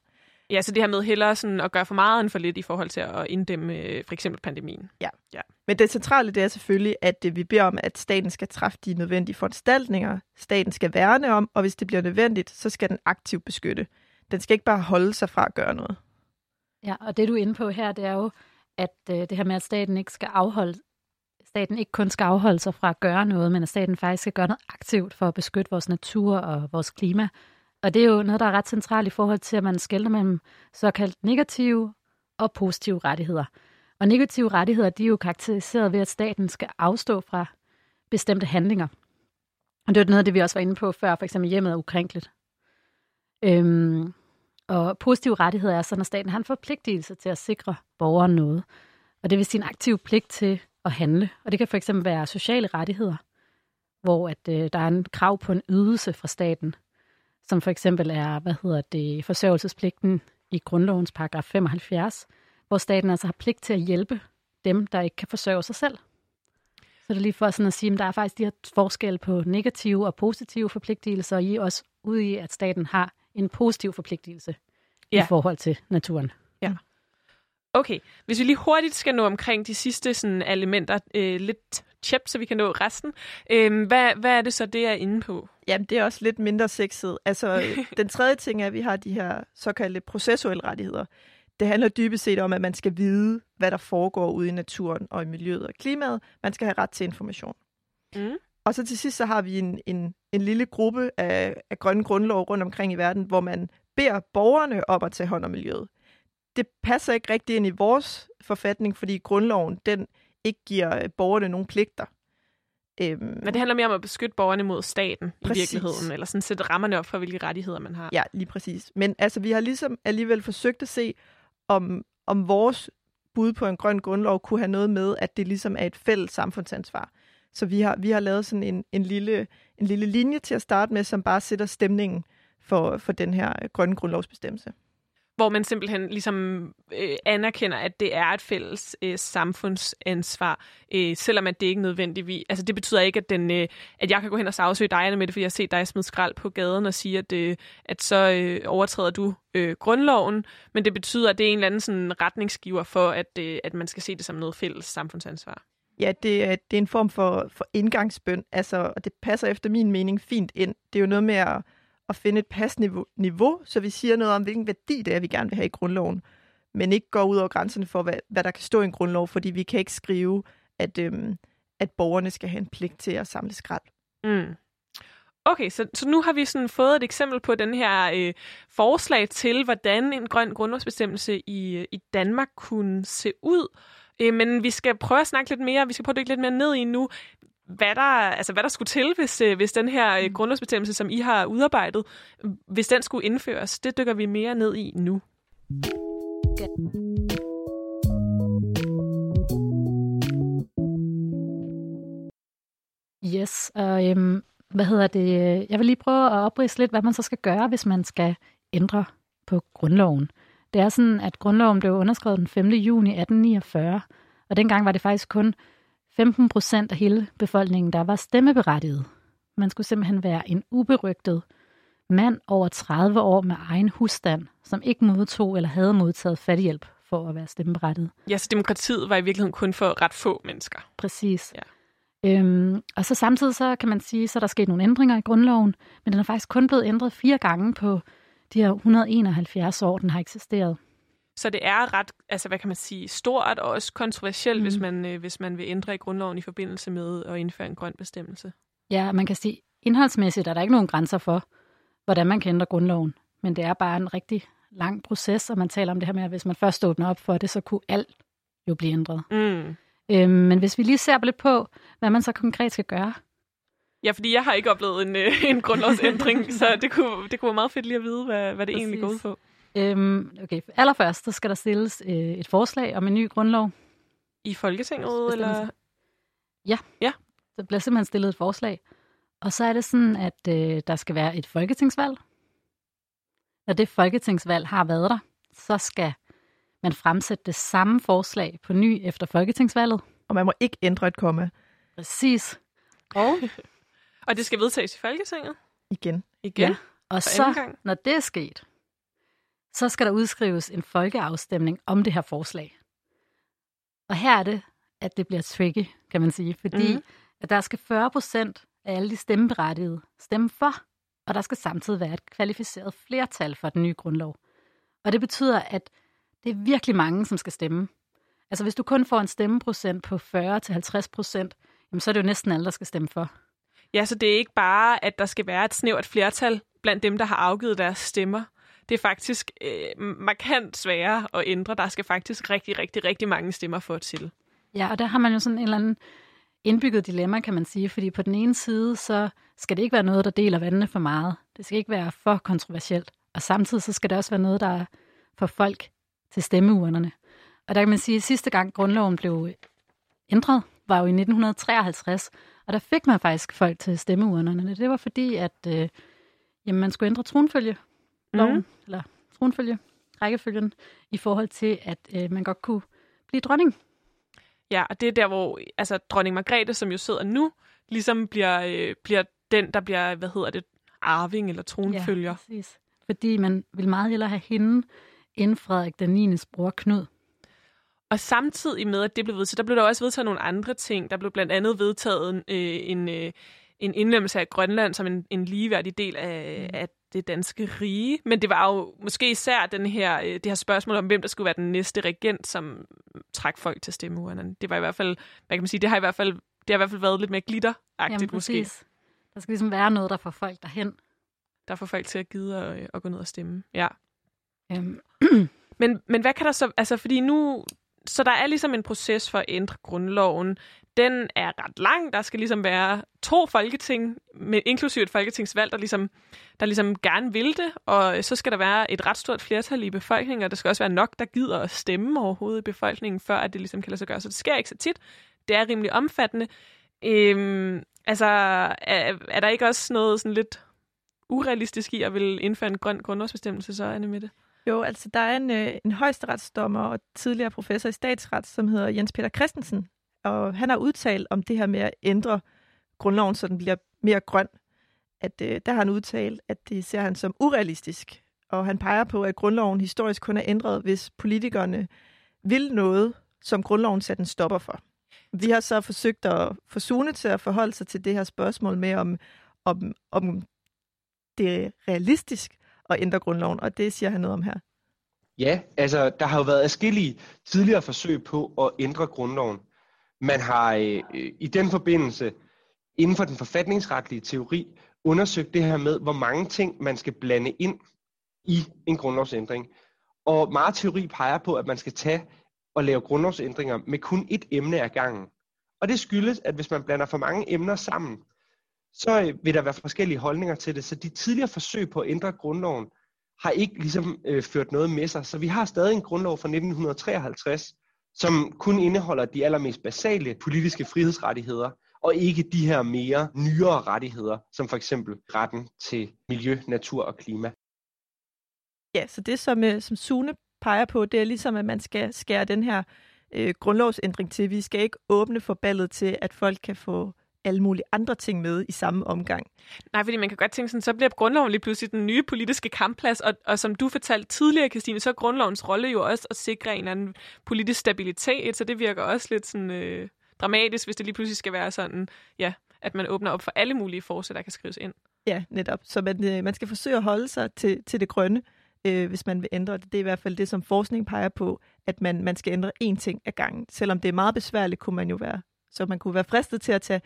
Ja, så det her med hellere sådan at gøre for meget end for lidt i forhold til at inddæmme øh, for eksempel pandemien. Ja. ja. Men det centrale det er selvfølgelig, at øh, vi beder om, at staten skal træffe de nødvendige foranstaltninger. Staten skal værne om, og hvis det bliver nødvendigt, så skal den aktivt beskytte. Den skal ikke bare holde sig fra at gøre noget. Ja, og det du er inde på her, det er jo, at øh, det her med, at staten ikke skal afholde staten ikke kun skal afholde sig fra at gøre noget, men at staten faktisk skal gøre noget aktivt for at beskytte vores natur og vores klima. Og det er jo noget, der er ret centralt i forhold til, at man skælder mellem såkaldt negative og positive rettigheder. Og negative rettigheder, de er jo karakteriseret ved, at staten skal afstå fra bestemte handlinger. Og det er noget af det, vi også var inde på før, for eksempel hjemmet er ukrænkeligt. Øhm, og positive rettigheder er sådan, at staten har en forpligtelse til at sikre borgeren noget. Og det vil sige en aktiv pligt til at handle. Og det kan for eksempel være sociale rettigheder, hvor at, øh, der er en krav på en ydelse fra staten, som for eksempel er, hvad hedder det, forsørgelsespligten i grundlovens paragraf 75, hvor staten altså har pligt til at hjælpe dem, der ikke kan forsørge sig selv. Så det er lige for sådan at sige, at der er faktisk de her forskelle på negative og positive forpligtelser, og I er også ude i, at staten har en positiv forpligtelse ja. Ja. i forhold til naturen. Okay, hvis vi lige hurtigt skal nå omkring de sidste sådan, elementer, øh, lidt tjep, så vi kan nå resten. Øh, hvad, hvad er det så, det er inde på? Jamen, det er også lidt mindre sexet. Altså, *laughs* den tredje ting er, at vi har de her såkaldte processuelle rettigheder. Det handler dybest set om, at man skal vide, hvad der foregår ude i naturen og i miljøet og klimaet. Man skal have ret til information. Mm. Og så til sidst, så har vi en, en, en lille gruppe af, af grønne grundlov rundt omkring i verden, hvor man beder borgerne om at tage hånd om miljøet. Det passer ikke rigtig ind i vores forfatning, fordi grundloven, den ikke giver øh, borgerne nogen pligter. Øhm, Men det handler mere om at beskytte borgerne mod staten Præcis. i virkeligheden, eller sådan sætte rammerne op for, hvilke rettigheder man har. Ja, lige præcis. Men altså, vi har ligesom alligevel forsøgt at se, om, om vores bud på en grøn grundlov kunne have noget med, at det ligesom er et fælles samfundsansvar. Så vi har, vi har lavet sådan en, en, lille, en lille linje til at starte med, som bare sætter stemningen for, for den her øh, grønne grundlovsbestemmelse. hvor man simpelthen ligesom øh, anerkender, at det er et fælles øh, samfundsansvar, øh, selvom at det ikke nødvendigvis... Altså det betyder ikke, at, den, øh, at jeg kan gå hen og sagsøge dig med det, fordi jeg har set dig smide skrald på gaden og sige, at, øh, at så øh, overtræder du øh, grundloven, men det betyder, at det er en eller anden sådan retningsgiver for, at, øh, at man skal se det som noget fælles samfundsansvar. Ja, det er, det er en form for, for indgangsbøn, altså, og det passer efter min mening fint ind. Det er jo noget med at, at finde et passende niveau, så vi siger noget om, hvilken værdi det er, vi gerne vil have i grundloven, men ikke går ud over grænserne for, hvad, hvad der kan stå i en grundlov, fordi vi kan ikke skrive, at, øhm, at borgerne skal have en pligt til at samle skrald. Mm. Okay, så, så nu har vi sådan fået et eksempel på den her øh, forslag til, hvordan en grøn grundlovsbestemmelse i, øh, i Danmark kunne se ud. Øh, men vi skal prøve at snakke lidt mere, vi skal prøve at dykke lidt mere ned i nu, hvad der, altså, hvad der skulle til, hvis, øh, hvis den her øh, grundlovsbestemmelse, som I har udarbejdet, hvis den skulle indføres. Det dykker vi mere ned i nu. Yes, og øhm, hvad hedder det? Jeg vil lige prøve at oprise lidt, hvad man så skal gøre, hvis man skal ændre på grundloven. Det er sådan, at grundloven blev underskrevet den 5. juni 1849, og dengang var det faktisk kun 15 procent af hele befolkningen, der var stemmeberettiget. Man skulle simpelthen være en uberygtet mand over 30 år med egen husstand, som ikke modtog eller havde modtaget fattighjælp for at være stemmeberettiget. Ja, så demokratiet var i virkeligheden kun for ret få mennesker. Præcis. Ja. Øhm, og så samtidig så kan man sige, så er der sket nogle ændringer i grundloven, men den er faktisk kun blevet ændret fire gange på de her 171 år, den har eksisteret. Så det er ret, altså hvad kan man sige, stort og også kontroversielt, mm. hvis, man, øh, hvis man vil ændre i grundloven i forbindelse med at indføre en grøn bestemmelse. Ja, man kan sige, indholdsmæssigt er der ikke nogen grænser for, hvordan man kan ændre grundloven. Men det er bare en rigtig lang proces, og man taler om det her med, at hvis man først åbner op for det, så kunne alt jo blive ændret. Mm. Øhm, men hvis vi lige ser lidt på, hvad man så konkret skal gøre. Ja, fordi jeg har ikke oplevet en, øh, en grundlovsændring, *laughs* så det kunne, det kunne være meget fedt lige at vide, hvad, hvad det Præcis. egentlig går ud på. Øhm, okay, allerførst så skal der stilles øh, et forslag om en ny grundlov. I Folketinget, eller? Ja. ja, der bliver simpelthen stillet et forslag. Og så er det sådan, at øh, der skal være et folketingsvalg. Når det folketingsvalg har været der, så skal man fremsætte det samme forslag på ny efter folketingsvalget. Og man må ikke ændre et komma. Præcis. Og, *laughs* og det skal vedtages i Folketinget? Igen. Igen? Ja. Og så, når det er sket, så skal der udskrives en folkeafstemning om det her forslag. Og her er det, at det bliver tricky, kan man sige, fordi mm. at der skal 40 procent af alle de stemmeberettigede stemme for, og der skal samtidig være et kvalificeret flertal for den nye grundlov. Og det betyder, at det er virkelig mange, som skal stemme. Altså hvis du kun får en stemmeprocent på 40-50 procent, så er det jo næsten alle, der skal stemme for. Ja, så det er ikke bare, at der skal være et snævert flertal blandt dem, der har afgivet deres stemmer. Det er faktisk øh, markant sværere at ændre. Der skal faktisk rigtig, rigtig, rigtig mange stemmer for til. Ja, og der har man jo sådan en eller anden indbygget dilemma, kan man sige. Fordi på den ene side, så skal det ikke være noget, der deler vandene for meget. Det skal ikke være for kontroversielt. Og samtidig så skal det også være noget, der får folk til stemmeurnerne. Og der kan man sige, at sidste gang grundloven blev ændret, var jo i 1953, og der fik man faktisk folk til stemmeurnerne. Det var fordi, at øh, jamen, man skulle ændre tronfølge loven, mm. eller tronfølge, rækkefølgen, i forhold til, at øh, man godt kunne blive dronning. Ja, og det er der, hvor altså, dronning Margrethe, som jo sidder nu, ligesom bliver, øh, bliver den, der bliver, hvad hedder det, arving eller tronfølger. Ja, præcis. Fordi man vil meget hellere have hende end Frederik den 9. bror Knud. Og samtidig med, at det blev vedtaget, der blev der også vedtaget nogle andre ting. Der blev blandt andet vedtaget øh, en, øh, en indlemmelse af Grønland som en, en ligeværdig del af, mm. af det danske rige. Men det var jo måske især den her, øh, det her spørgsmål om, hvem der skulle være den næste regent, som trak folk til stemmeurnerne. Det var i hvert fald, hvad kan man sige, det har i hvert fald, det har i hvert fald været lidt mere glitteragtigt måske. Der skal ligesom være noget, der får folk derhen. Der får folk til at gide at, at gå ned og stemme. Ja. Um. men, men hvad kan der så, altså fordi nu, så der er ligesom en proces for at ændre grundloven. Den er ret lang. Der skal ligesom være to folketing, med inklusive et folketingsvalg, der ligesom, der ligesom gerne vil det. Og så skal der være et ret stort flertal i befolkningen, og der skal også være nok, der gider at stemme overhovedet i befolkningen, før at det ligesom kan lade sig gøre. Så det sker ikke så tit. Det er rimelig omfattende. Øhm, altså, er, er der ikke også noget sådan lidt urealistisk i at vil indføre en grøn grundlovsbestemmelse, så Anne med det? Jo, altså der er en, øh, en højesteretsdommer og tidligere professor i statsret, som hedder Jens Peter Christensen, og han har udtalt om det her med at ændre grundloven, så den bliver mere grøn. At øh, der har han udtalt, at det ser han som urealistisk, og han peger på, at grundloven historisk kun er ændret, hvis politikerne vil noget, som grundloven sætter en stopper for. Vi har så forsøgt at få Sune til at forholde sig til det her spørgsmål med, om, om, om det er realistisk at ændre grundloven, og det siger han noget om her. Ja, altså der har jo været adskillige tidligere forsøg på at ændre grundloven. Man har øh, i den forbindelse inden for den forfatningsretlige teori undersøgt det her med, hvor mange ting man skal blande ind i en grundlovsændring. Og meget teori peger på, at man skal tage og lave grundlovsændringer med kun et emne ad gangen. Og det skyldes, at hvis man blander for mange emner sammen, så vil der være forskellige holdninger til det. Så de tidligere forsøg på at ændre grundloven har ikke ligesom øh, ført noget med sig. Så vi har stadig en grundlov fra 1953, som kun indeholder de allermest basale politiske frihedsrettigheder, og ikke de her mere nyere rettigheder, som for eksempel retten til miljø, natur og klima. Ja, så det som, øh, som Sune peger på, det er ligesom, at man skal skære den her øh, grundlovsændring til. Vi skal ikke åbne for ballet til, at folk kan få alle mulige andre ting med i samme omgang. Nej, fordi man kan godt tænke sådan, så bliver grundloven lige pludselig den nye politiske kampplads, og, og som du fortalte tidligere, Christine, så er grundlovens rolle jo også at sikre en eller anden politisk stabilitet, så det virker også lidt sådan øh, dramatisk, hvis det lige pludselig skal være sådan, ja, at man åbner op for alle mulige forslag, der kan skrives ind. Ja, netop. Så man, øh, man skal forsøge at holde sig til, til det grønne, øh, hvis man vil ændre det. Det er i hvert fald det, som forskning peger på, at man, man skal ændre én ting ad gangen. Selvom det er meget besværligt, kunne man jo være. Så man kunne være fristet til at tage,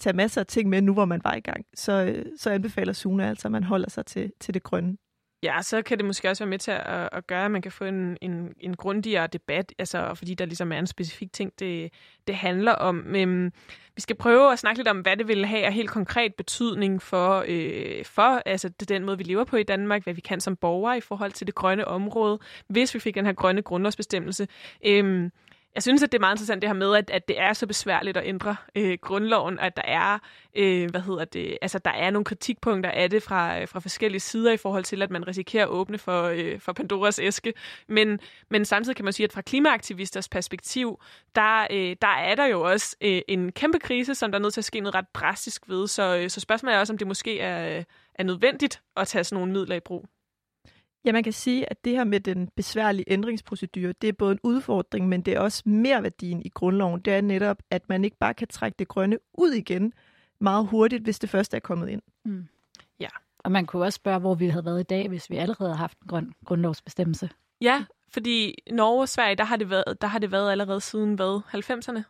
tage masser af ting med nu, hvor man var i gang. Så, øh, så anbefaler Sune altså, at man holder sig til, til det grønne. Ja, så kan det måske også være med til at, at gøre, at man kan få en, en, en grundigere debat, altså, fordi der ligesom er en specifik ting, det, det handler om. Men vi skal prøve at snakke lidt om, hvad det vil have af helt konkret betydning for, øh, for altså, det den måde, vi lever på i Danmark, hvad vi kan som borgere i forhold til det grønne område, hvis vi fik den her grønne grundlovsbestemmelse. Øh, jeg synes, at det er meget interessant det her med, at, at det er så besværligt at ændre øh, grundloven, at der er, øh, hvad hedder det, altså der er nogle kritikpunkter af det fra, øh, fra forskellige sider i forhold til, at man risikerer at åbne for, øh, for Pandoras æske. Men, men samtidig kan man sige, at fra klimaaktivisters perspektiv, der, øh, der er der jo også øh, en kæmpe krise, som der er nødt til at ske noget ret drastisk ved. Så, øh, så spørgsmålet er også, om det måske er, øh, er nødvendigt at tage sådan nogle midler i brug. Ja, man kan sige, at det her med den besværlige ændringsprocedure, det er både en udfordring, men det er også mere værdien i grundloven. Det er netop, at man ikke bare kan trække det grønne ud igen meget hurtigt, hvis det først er kommet ind. Mm. Ja, og man kunne også spørge, hvor vi havde været i dag, hvis vi allerede havde haft en grøn grundlovsbestemmelse. Ja, fordi Norge og Sverige, der har det været, der har det været allerede siden hvad? 90'erne?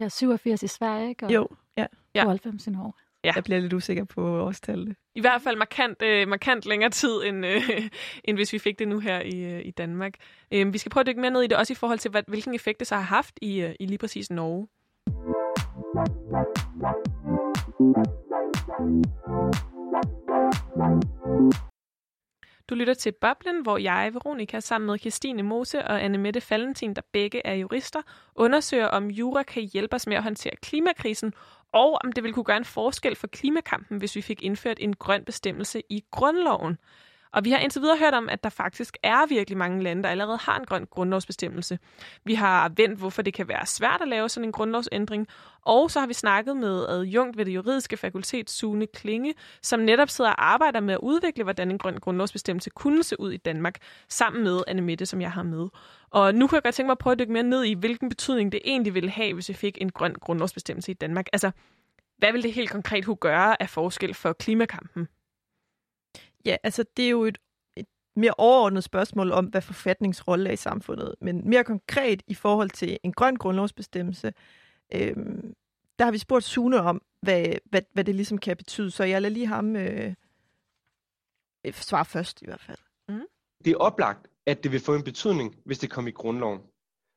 Ja, 87 i Sverige, ikke? Og jo, ja. 92 i Norge. Ja. Jeg bliver lidt usikker på årstallet. I hvert fald markant, øh, markant længere tid, end, øh, end hvis vi fik det nu her i, øh, i Danmark. Øh, vi skal prøve at dykke mere ned i det, også i forhold til, hvad, hvilken effekt det så har haft i, øh, i lige præcis Norge. Du lytter til Boblen, hvor jeg, Veronika, sammen med Christine Mose og Annemette Fallentin, der begge er jurister, undersøger, om jura kan hjælpe os med at håndtere klimakrisen og om det vil kunne gøre en forskel for klimakampen, hvis vi fik indført en grøn bestemmelse i grundloven. Og vi har indtil videre hørt om, at der faktisk er virkelig mange lande, der allerede har en grøn grundlovsbestemmelse. Vi har vendt, hvorfor det kan være svært at lave sådan en grundlovsændring. Og så har vi snakket med adjunkt ved det juridiske fakultet, Sune Klinge, som netop sidder og arbejder med at udvikle, hvordan en grøn grundlovsbestemmelse kunne se ud i Danmark, sammen med Anne Mette, som jeg har med. Og nu kan jeg godt tænke mig at prøve at dykke mere ned i, hvilken betydning det egentlig ville have, hvis vi fik en grøn grundlovsbestemmelse i Danmark. Altså, hvad vil det helt konkret kunne gøre af forskel for klimakampen? Ja, altså det er jo et, et mere overordnet spørgsmål om, hvad forfatningsrolle er i samfundet. Men mere konkret i forhold til en grøn grundlovsbestemmelse, øhm, der har vi spurgt Sune om, hvad, hvad, hvad det ligesom kan betyde. Så jeg lader lige ham øh, svare først i hvert fald. Mm. Det er oplagt, at det vil få en betydning, hvis det kommer i grundloven.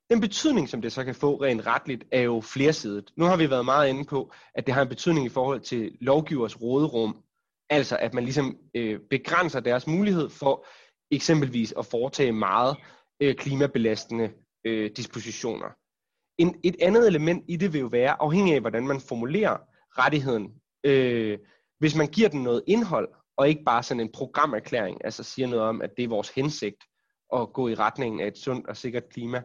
Den betydning, som det så kan få rent retligt, er jo flersidet. Nu har vi været meget inde på, at det har en betydning i forhold til lovgivers råderum. Altså, at man ligesom øh, begrænser deres mulighed for eksempelvis at foretage meget øh, klimabelastende øh, dispositioner. En, et andet element i det vil jo være, afhængig af, hvordan man formulerer rettigheden. Øh, hvis man giver den noget indhold, og ikke bare sådan en programerklæring, altså siger noget om, at det er vores hensigt at gå i retningen af et sundt og sikkert klima.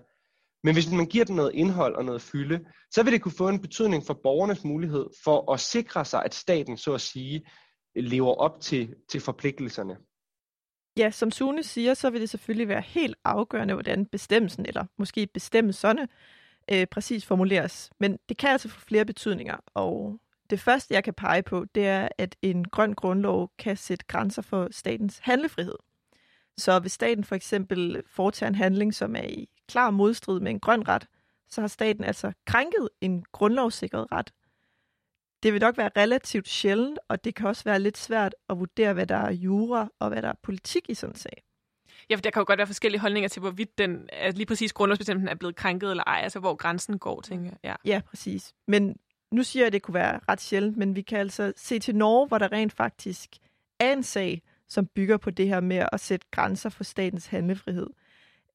Men hvis man giver den noget indhold og noget fylde, så vil det kunne få en betydning for borgernes mulighed for at sikre sig, at staten så at sige lever op til, til forpligtelserne. Ja, som Sune siger, så vil det selvfølgelig være helt afgørende, hvordan bestemmelsen, eller måske bestemmelserne, øh, præcis formuleres. Men det kan altså få flere betydninger, og det første, jeg kan pege på, det er, at en grøn grundlov kan sætte grænser for statens handlefrihed. Så hvis staten for eksempel foretager en handling, som er i klar modstrid med en grøn ret, så har staten altså krænket en grundlovssikret ret. Det vil nok være relativt sjældent, og det kan også være lidt svært at vurdere, hvad der er jura og hvad der er politik i sådan en sag. Ja, for der kan jo godt være forskellige holdninger til, hvorvidt den, altså lige præcis grundlovsbestemmelsen er blevet krænket eller ej, altså hvor grænsen går, tænker jeg. Ja, ja præcis. Men nu siger jeg, at det kunne være ret sjældent, men vi kan altså se til Norge, hvor der rent faktisk er en sag, som bygger på det her med at sætte grænser for statens handlefrihed.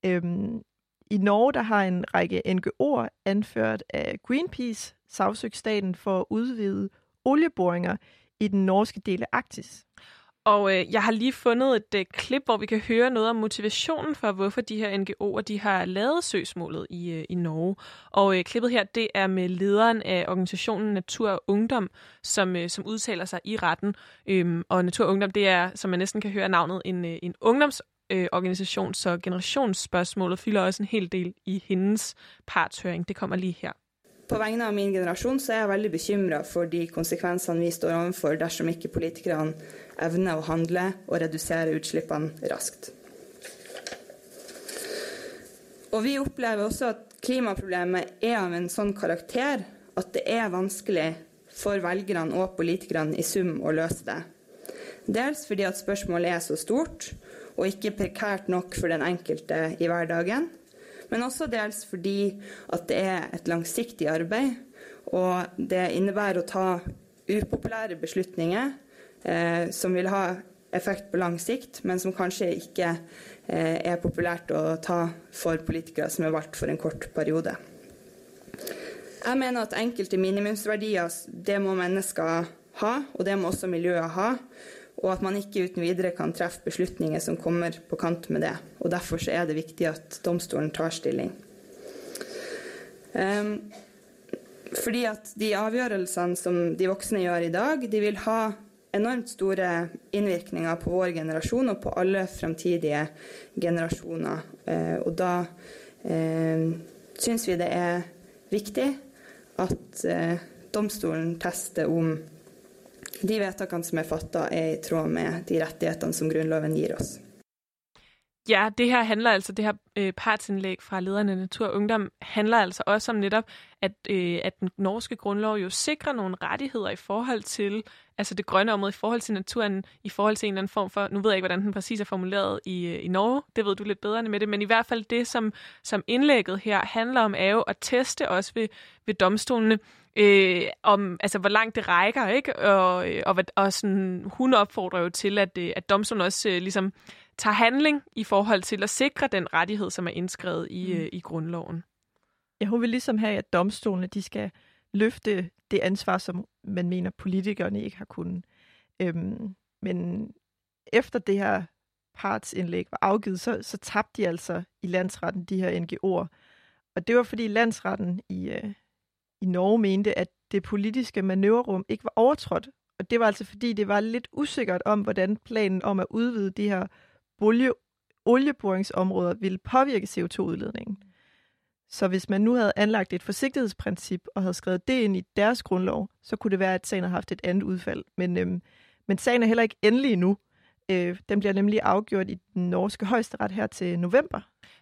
Øhm, I Norge der har en række NGO'er anført af Greenpeace sagsøgt staten for at udvide olieboringer i den norske del af Arktis. Og øh, jeg har lige fundet et øh, klip, hvor vi kan høre noget om motivationen for, hvorfor de her NGO'er de har lavet søgsmålet i, øh, i Norge. Og øh, klippet her, det er med lederen af organisationen Natur og Ungdom, som, øh, som udtaler sig i retten. Øhm, og Natur og Ungdom, det er, som man næsten kan høre navnet, en, øh, en ungdomsorganisation, øh, så generationsspørgsmålet fylder også en hel del i hendes partshøring. Det kommer lige her. På vegne av min generasjon så er jeg veldig bekymra for de konsekvensene vi står overfor dersom ikke politikerne evner å handle og redusere utslippene raskt. Og vi opplever også at klimaproblemet er av en sånn karakter at det er vanskelig for velgerne og politikerne i sum å løse det. Dels fordi at spørsmålet er så stort og ikke prekært nok for den enkelte i hverdagen. Men også dels fordi at det er et langsiktig arbeid, og det innebærer å ta upopulære beslutninger eh, som vil ha effekt på lang sikt, men som kanskje ikke eh, er populært å ta for politikere som er valgt for en kort periode. Jeg mener at enkelte minimumsverdier det må mennesker ha, og det må også miljøet ha og at man ikke uten videre kan treffe beslutninger som kommer på kant med det. Og Derfor er det viktig at domstolen tar stilling. Um, fordi at de avgjørelsene som de voksne gjør i dag, de vil ha enormt store innvirkninger på vår generasjon og på alle fremtidige generasjoner. Uh, og da uh, syns vi det er viktig at uh, domstolen tester om de vedtakene som er fatta, er i tråd med de rettighetene som Grunnloven gir oss. Ja, det her handler altså, det her øh, partsindlæg fra lederne af Natur og Ungdom, handler altså også om netop, at, øh, at den norske grundlov jo sikrer nogle rettigheder i forhold til, altså det grønne område i forhold til naturen, i forhold til en eller anden form for, nu ved jeg ikke, hvordan den præcis er formuleret i, øh, i Norge, det ved du lidt bedre med det, men i hvert fald det, som, som indlægget her handler om, er jo at teste også ved, ved domstolene, øh, om altså, hvor langt det rækker, ikke? Og, øh, og, og sådan, hun opfordrer jo til, at, øh, at domstolen også øh, ligesom tager handling i forhold til at sikre den rettighed, som er indskrevet i, mm. øh, i grundloven. Ja, hun vil ligesom have, at domstolene de skal løfte det ansvar, som man mener politikerne ikke har kunnet. Øhm, men efter det her partsindlæg var afgivet, så, så tabte de altså i landsretten de her NGO'er. Og det var fordi landsretten i, øh, i Norge mente, at det politiske manøvrerum ikke var overtrådt. Og det var altså fordi, det var lidt usikkert om, hvordan planen om at udvide de her olie, olieboringsområder ville påvirke CO2-udledningen. Så hvis man nu havde anlagt et forsigtighedsprincip og havde skrevet det ind i deres grundlov, så kunne det være, at sagen havde haft et andet udfald. Men, øhm, men sagen er heller ikke endelig endnu. Øh, den bliver nemlig afgjort i den norske højesteret her til november.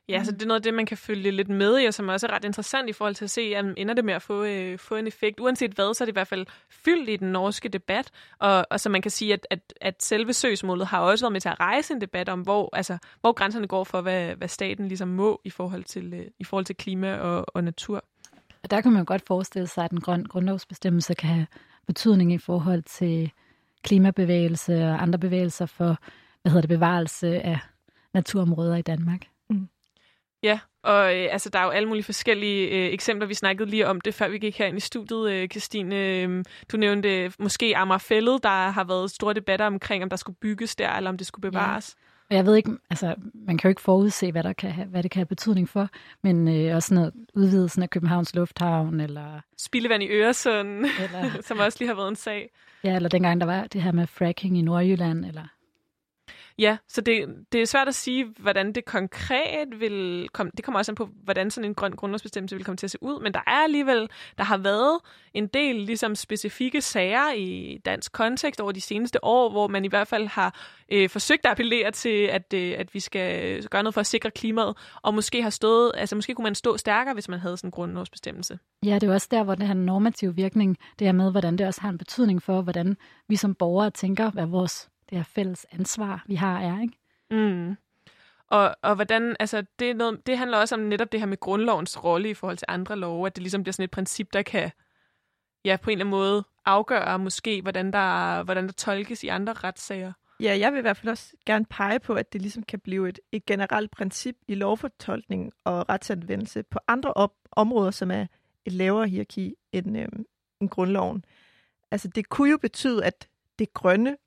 Ja, så det er noget af det, man kan følge lidt med i, og som er ret interessant i forhold til at se, om ender det med at få, øh, få en effekt. Uanset hvad, så er det i hvert fald fyldt i den norske debat, og, og så man kan sige, at, at, at selve søgsmålet har også været med til at rejse en debat om, hvor, altså, hvor grænserne går for, hvad, hvad staten ligesom må i forhold til, øh, i forhold til klima og, og natur. Og der kan man godt forestille sig, at en grøn grundlovsbestemmelse kan have betydning i forhold til klimabevægelse og andre bevægelser for, hvad hedder det, bevarelse af naturområder i Danmark. Ja, og øh, altså, der er jo alle mulige forskellige øh, eksempler. Vi snakkede lige om det, før vi gik her ind i studiet, øh, Christine. Øh, du nævnte måske Amagerfællet, der har været store debatter omkring, om der skulle bygges der, eller om det skulle bevares. Og jeg ved ikke, altså, man kan jo ikke forudse, hvad, der kan have, hvad det kan have betydning for, men øh, også noget udvidelsen af Københavns Lufthavn, eller... Spildevand i Øresund, eller... *laughs* som også lige har været en sag. Ja, eller dengang der var det her med fracking i Nordjylland, eller... Ja, så det, det er svært at sige, hvordan det konkret vil komme. Det kommer også an på, hvordan sådan en grøn grundlovsbestemmelse vil komme til at se ud. Men der er alligevel, der har været en del ligesom specifikke sager i dansk kontekst over de seneste år, hvor man i hvert fald har øh, forsøgt at appellere til, at, øh, at vi skal øh, gøre noget for at sikre klimaet, og måske har stået, altså måske kunne man stå stærkere, hvis man havde sådan en grundlovsbestemmelse. Ja, det er også der, hvor den har normative virkning, det er med, hvordan det også har en betydning for, hvordan vi som borgere tænker, hvad vores det her fælles ansvar, vi har, er, ikke? Mm. Og, og hvordan, altså det, er noget, det handler også om netop det her med grundlovens rolle i forhold til andre love, at det ligesom bliver sådan et princip, der kan ja, på en eller anden måde afgøre måske, hvordan der, hvordan der tolkes i andre retssager. Ja, jeg vil i hvert fald også gerne pege på, at det ligesom kan blive et, et generelt princip i lovfortolkning og retsanvendelse på andre op- områder, som er et lavere hierarki end, øhm, end grundloven. Altså det kunne jo betyde, at det grønne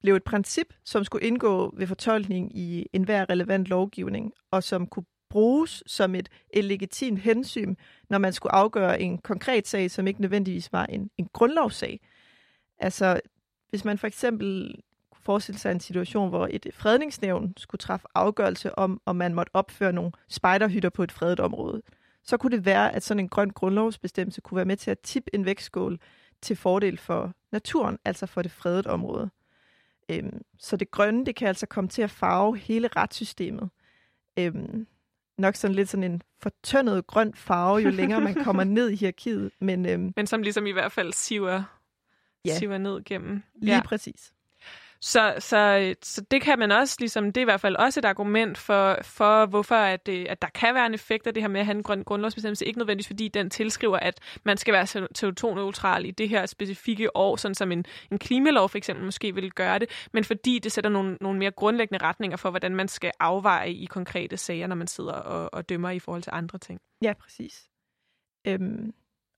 blev et princip, som skulle indgå ved fortolkning i enhver relevant lovgivning, og som kunne bruges som et, et legitimt hensyn, når man skulle afgøre en konkret sag, som ikke nødvendigvis var en, en grundlovssag. Altså, hvis man for eksempel kunne forestille sig en situation, hvor et fredningsnævn skulle træffe afgørelse om, om man måtte opføre nogle spejderhytter på et fredet område, så kunne det være, at sådan en grøn grundlovsbestemmelse kunne være med til at tippe en vægtskål til fordel for naturen, altså for det fredet område. Øhm, så det grønne, det kan altså komme til at farve hele retssystemet. Øhm, nok sådan lidt sådan en fortønnet grøn farve, jo længere man kommer *laughs* ned i hierarkiet. Men, øhm, men som ligesom i hvert fald siver, ja, siver ned gennem. Lige ja. præcis. Så, så, så det kan man også, ligesom, det er i hvert fald også et argument for, for hvorfor at, det, at der kan være en effekt af det her med at have en grøn grundlovsbestemmelse. Ikke nødvendigvis, fordi den tilskriver, at man skal være CO2-neutral i det her specifikke år, sådan som en, en klimalov for eksempel måske vil gøre det, men fordi det sætter nogle, nogle mere grundlæggende retninger for, hvordan man skal afveje i konkrete sager, når man sidder og, og dømmer i forhold til andre ting. Ja, præcis. Øhm,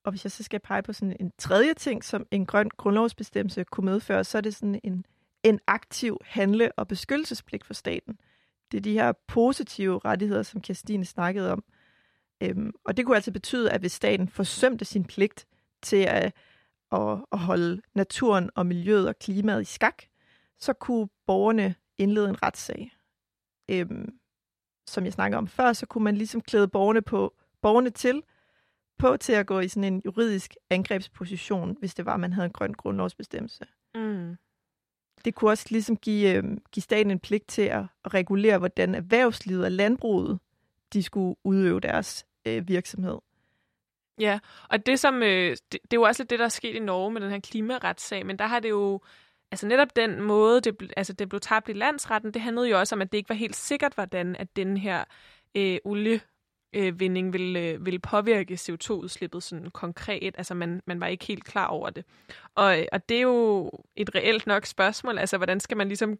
og hvis jeg så skal pege på sådan en tredje ting, som en grøn grundlovsbestemmelse kunne medføre, så er det sådan en en aktiv handle- og beskyttelsespligt for staten. Det er de her positive rettigheder, som Kirstine snakkede om. Øhm, og det kunne altså betyde, at hvis staten forsømte sin pligt til at, at, at holde naturen og miljøet og klimaet i skak, så kunne borgerne indlede en retssag. Øhm, som jeg snakker om før, så kunne man ligesom klæde borgerne, på, borgerne til på til at gå i sådan en juridisk angrebsposition, hvis det var, at man havde en grøn grundlovsbestemmelse. Mm det kunne også ligesom give, øh, give staten en pligt til at, at regulere, hvordan erhvervslivet og landbruget de skulle udøve deres øh, virksomhed. Ja, og det, som, øh, det, det er jo også lidt det, der er sket i Norge med den her klimaretssag, men der har det jo, altså netop den måde, det, altså det blev tabt i landsretten, det handlede jo også om, at det ikke var helt sikkert, hvordan at den her øh, olie øh, vinding vil, øh, vil påvirke CO2-udslippet sådan konkret. Altså man, man var ikke helt klar over det. Og, og det er jo et reelt nok spørgsmål. Altså hvordan skal man ligesom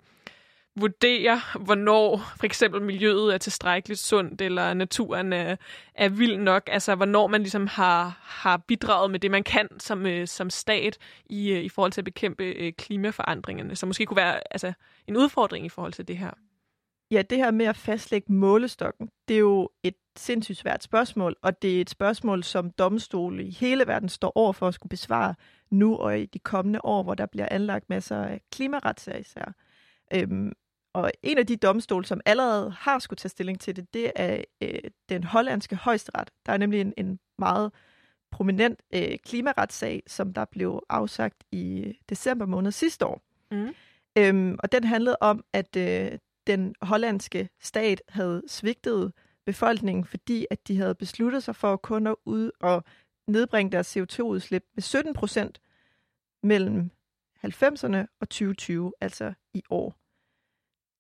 vurdere, hvornår for eksempel miljøet er tilstrækkeligt sundt, eller naturen er, er vild nok, altså hvornår man ligesom har, har bidraget med det, man kan som, øh, som stat i, øh, i forhold til at bekæmpe øh, klimaforandringerne, som måske kunne være altså, en udfordring i forhold til det her. Ja, det her med at fastlægge målestokken, det er jo et sindssygt svært spørgsmål, og det er et spørgsmål, som domstole i hele verden står over for at skulle besvare nu og i de kommende år, hvor der bliver anlagt masser af klimaretssager især. Øhm, og en af de domstole, som allerede har skulle tage stilling til det, det er øh, den hollandske højesteret. Der er nemlig en, en meget prominent øh, klimaretssag, som der blev afsagt i december måned sidste år. Mm. Øhm, og den handlede om, at øh, den hollandske stat havde svigtet befolkningen, fordi at de havde besluttet sig for kun at ud og nedbringe deres CO2-udslip med 17 procent mellem 90'erne og 2020, altså i år.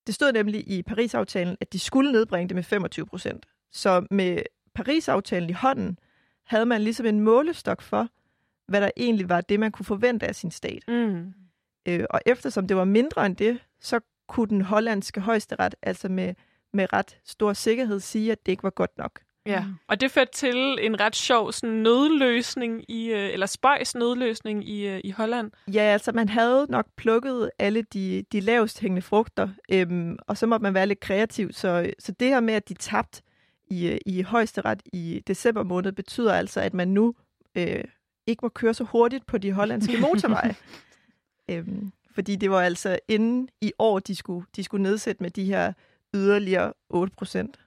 Det stod nemlig i Paris-aftalen, at de skulle nedbringe det med 25 procent. Så med Paris-aftalen i hånden, havde man ligesom en målestok for, hvad der egentlig var det, man kunne forvente af sin stat. Mm. Øh, og eftersom det var mindre end det, så kunne den hollandske højesteret altså med, med ret stor sikkerhed sige, at det ikke var godt nok. Ja, og det førte til en ret sjov sådan, nødløsning, i, øh, eller spøjs nødløsning i, øh, i Holland. Ja, altså man havde nok plukket alle de, de lavest hængende frugter, øhm, og så måtte man være lidt kreativ. Så, så det her med, at de tabte i, øh, i højesteret i december måned, betyder altså, at man nu øh, ikke må køre så hurtigt på de hollandske *laughs* motorveje. øhm, fordi det var altså inden i år, de skulle, de skulle nedsætte med de her yderligere 8 procent.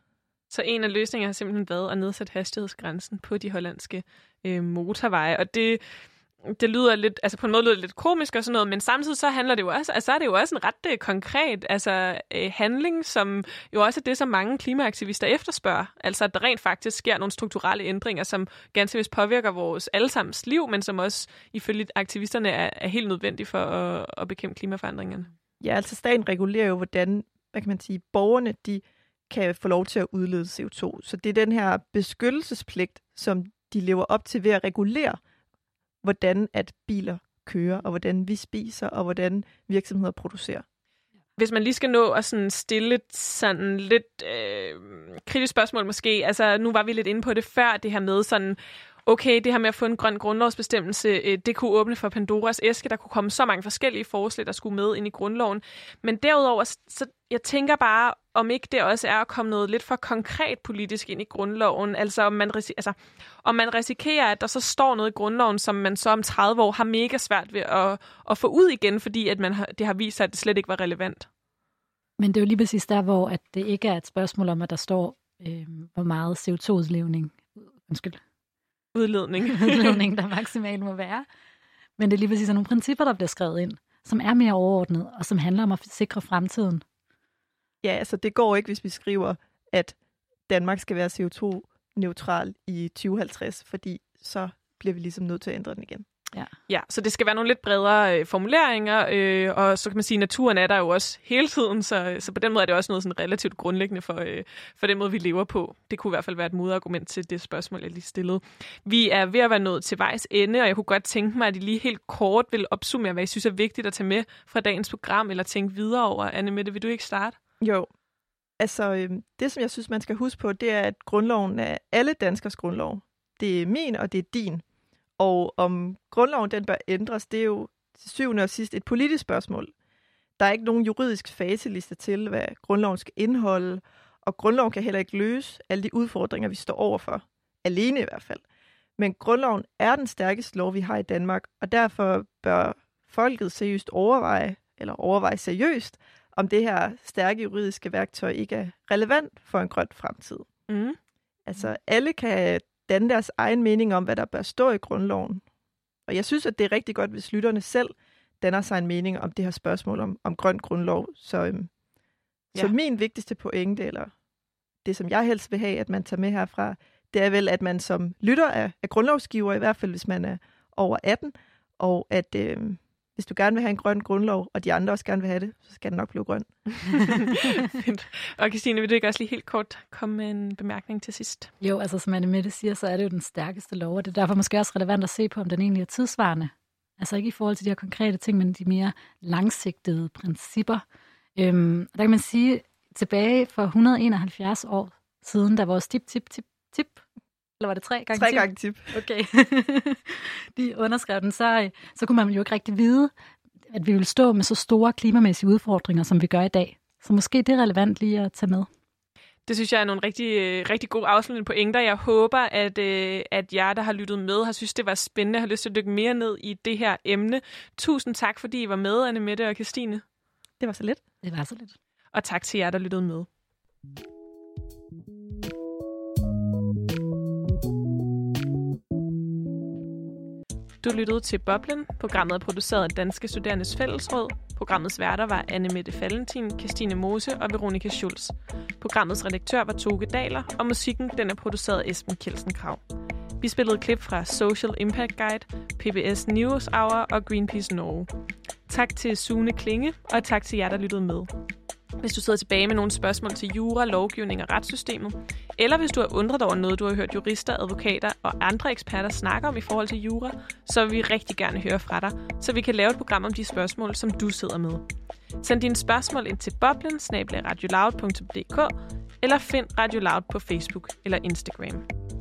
Så en af løsningerne har simpelthen været at nedsætte hastighedsgrænsen på de hollandske øh, motorveje. Og det, det lyder lidt, altså på en måde lyder det lidt komisk og sådan noget, men samtidig så handler det jo også, altså er det jo også en ret øh, konkret altså, øh, handling, som jo også er det, som mange klimaaktivister efterspørger. Altså at der rent faktisk sker nogle strukturelle ændringer, som ganske vist påvirker vores allesammens liv, men som også ifølge aktivisterne er, er helt nødvendige for at, at bekæmpe klimaforandringerne. Ja, altså staten regulerer jo, hvordan, hvad kan man sige, borgerne, de kan få lov til at udlede CO2. Så det er den her beskyttelsespligt, som de lever op til ved at regulere, hvordan at biler kører, og hvordan vi spiser, og hvordan virksomheder producerer. Hvis man lige skal nå at sådan stille et sådan lidt øh, kritisk spørgsmål måske, altså nu var vi lidt inde på det før, det her med sådan, okay, det her med at få en grøn grundlovsbestemmelse, øh, det kunne åbne for Pandoras æske. Der kunne komme så mange forskellige forslag, der skulle med ind i grundloven. Men derudover, så jeg tænker bare, om ikke det også er at komme noget lidt for konkret politisk ind i grundloven. Altså om man, altså, om man risikerer, at der så står noget i grundloven, som man så om 30 år har mega svært ved at, at få ud igen, fordi at man har, det har vist sig, at det slet ikke var relevant. Men det er jo lige præcis der, hvor at det ikke er et spørgsmål om, at der står, øh, hvor meget CO2-udledning, undskyld, udledning. *laughs* *laughs* udledning, der maksimalt må være. Men det er lige præcis nogle principper, der bliver skrevet ind, som er mere overordnet, og som handler om at sikre fremtiden. Ja, altså det går ikke, hvis vi skriver, at Danmark skal være CO2-neutral i 2050, fordi så bliver vi ligesom nødt til at ændre den igen. Ja. ja, så det skal være nogle lidt bredere øh, formuleringer, øh, og så kan man sige, at naturen er der jo også hele tiden, så, så på den måde er det også noget sådan relativt grundlæggende for, øh, for den måde, vi lever på. Det kunne i hvert fald være et modargument til det spørgsmål, jeg lige stillede. Vi er ved at være nået til vejs ende, og jeg kunne godt tænke mig, at I lige helt kort vil opsummere, hvad I synes er vigtigt at tage med fra dagens program, eller tænke videre over. Anne Mette, vil du ikke starte? Jo, altså øh, det, som jeg synes, man skal huske på, det er, at grundloven er alle danskers grundlov. Det er min, og det er din. Og om grundloven den bør ændres, det er jo til syvende og sidst et politisk spørgsmål. Der er ikke nogen juridisk faseliste til, hvad grundloven skal indeholde, og grundloven kan heller ikke løse alle de udfordringer, vi står overfor. Alene i hvert fald. Men grundloven er den stærkeste lov, vi har i Danmark, og derfor bør folket seriøst overveje, eller overveje seriøst, om det her stærke juridiske værktøj ikke er relevant for en grøn fremtid. Mm. Altså, alle kan danne deres egen mening om, hvad der bør stå i grundloven. Og jeg synes, at det er rigtig godt, hvis lytterne selv danner sig en mening om det her spørgsmål om, om grøn grundlov. Så, øhm, ja. så min vigtigste pointe, eller det, som jeg helst vil have, at man tager med herfra, det er vel, at man som lytter er, er grundlovsgiver, i hvert fald hvis man er over 18, og at øhm, hvis du gerne vil have en grøn grundlov, og de andre også gerne vil have det, så skal den nok blive grøn. *laughs* *laughs* og Christine, vil du ikke også lige helt kort komme med en bemærkning til sidst? Jo, altså som Anne Mette siger, så er det jo den stærkeste lov, og det er derfor måske også relevant at se på, om den egentlig er tidsvarende. Altså ikke i forhold til de her konkrete ting, men de mere langsigtede principper. Øhm, der kan man sige, tilbage for 171 år siden, da vores tip, tip, tip, tip eller var det tre gange tre tip? gange tip. Okay. *laughs* de underskrev den, så, så kunne man jo ikke rigtig vide, at vi ville stå med så store klimamæssige udfordringer, som vi gør i dag. Så måske det er relevant lige at tage med. Det synes jeg er nogle rigtig, rigtig gode afsluttende pointer. Jeg håber, at, øh, at jer, der har lyttet med, har synes, det var spændende, har lyst til at dykke mere ned i det her emne. Tusind tak, fordi I var med, Anne Mette og Christine. Det var så lidt. Det var så lidt. Og tak til jer, der lyttede med. Du lyttede til Boblen. Programmet er produceret af Danske Studerendes Fællesråd. Programmets værter var Anne Mette Fallentin, Christine Mose og Veronika Schulz. Programmets redaktør var Toge Daler, og musikken den er produceret af Esben Kjeldsen Krav. Vi spillede klip fra Social Impact Guide, PBS News Hour og Greenpeace Norge. Tak til Sune Klinge, og tak til jer, der lyttede med. Hvis du sidder tilbage med nogle spørgsmål til jura, lovgivning og retssystemet, eller hvis du har undret over noget, du har hørt jurister, advokater og andre eksperter snakke om i forhold til jura, så vil vi rigtig gerne høre fra dig, så vi kan lave et program om de spørgsmål, som du sidder med. Send dine spørgsmål ind til boblen eller find Radio Loud på Facebook eller Instagram.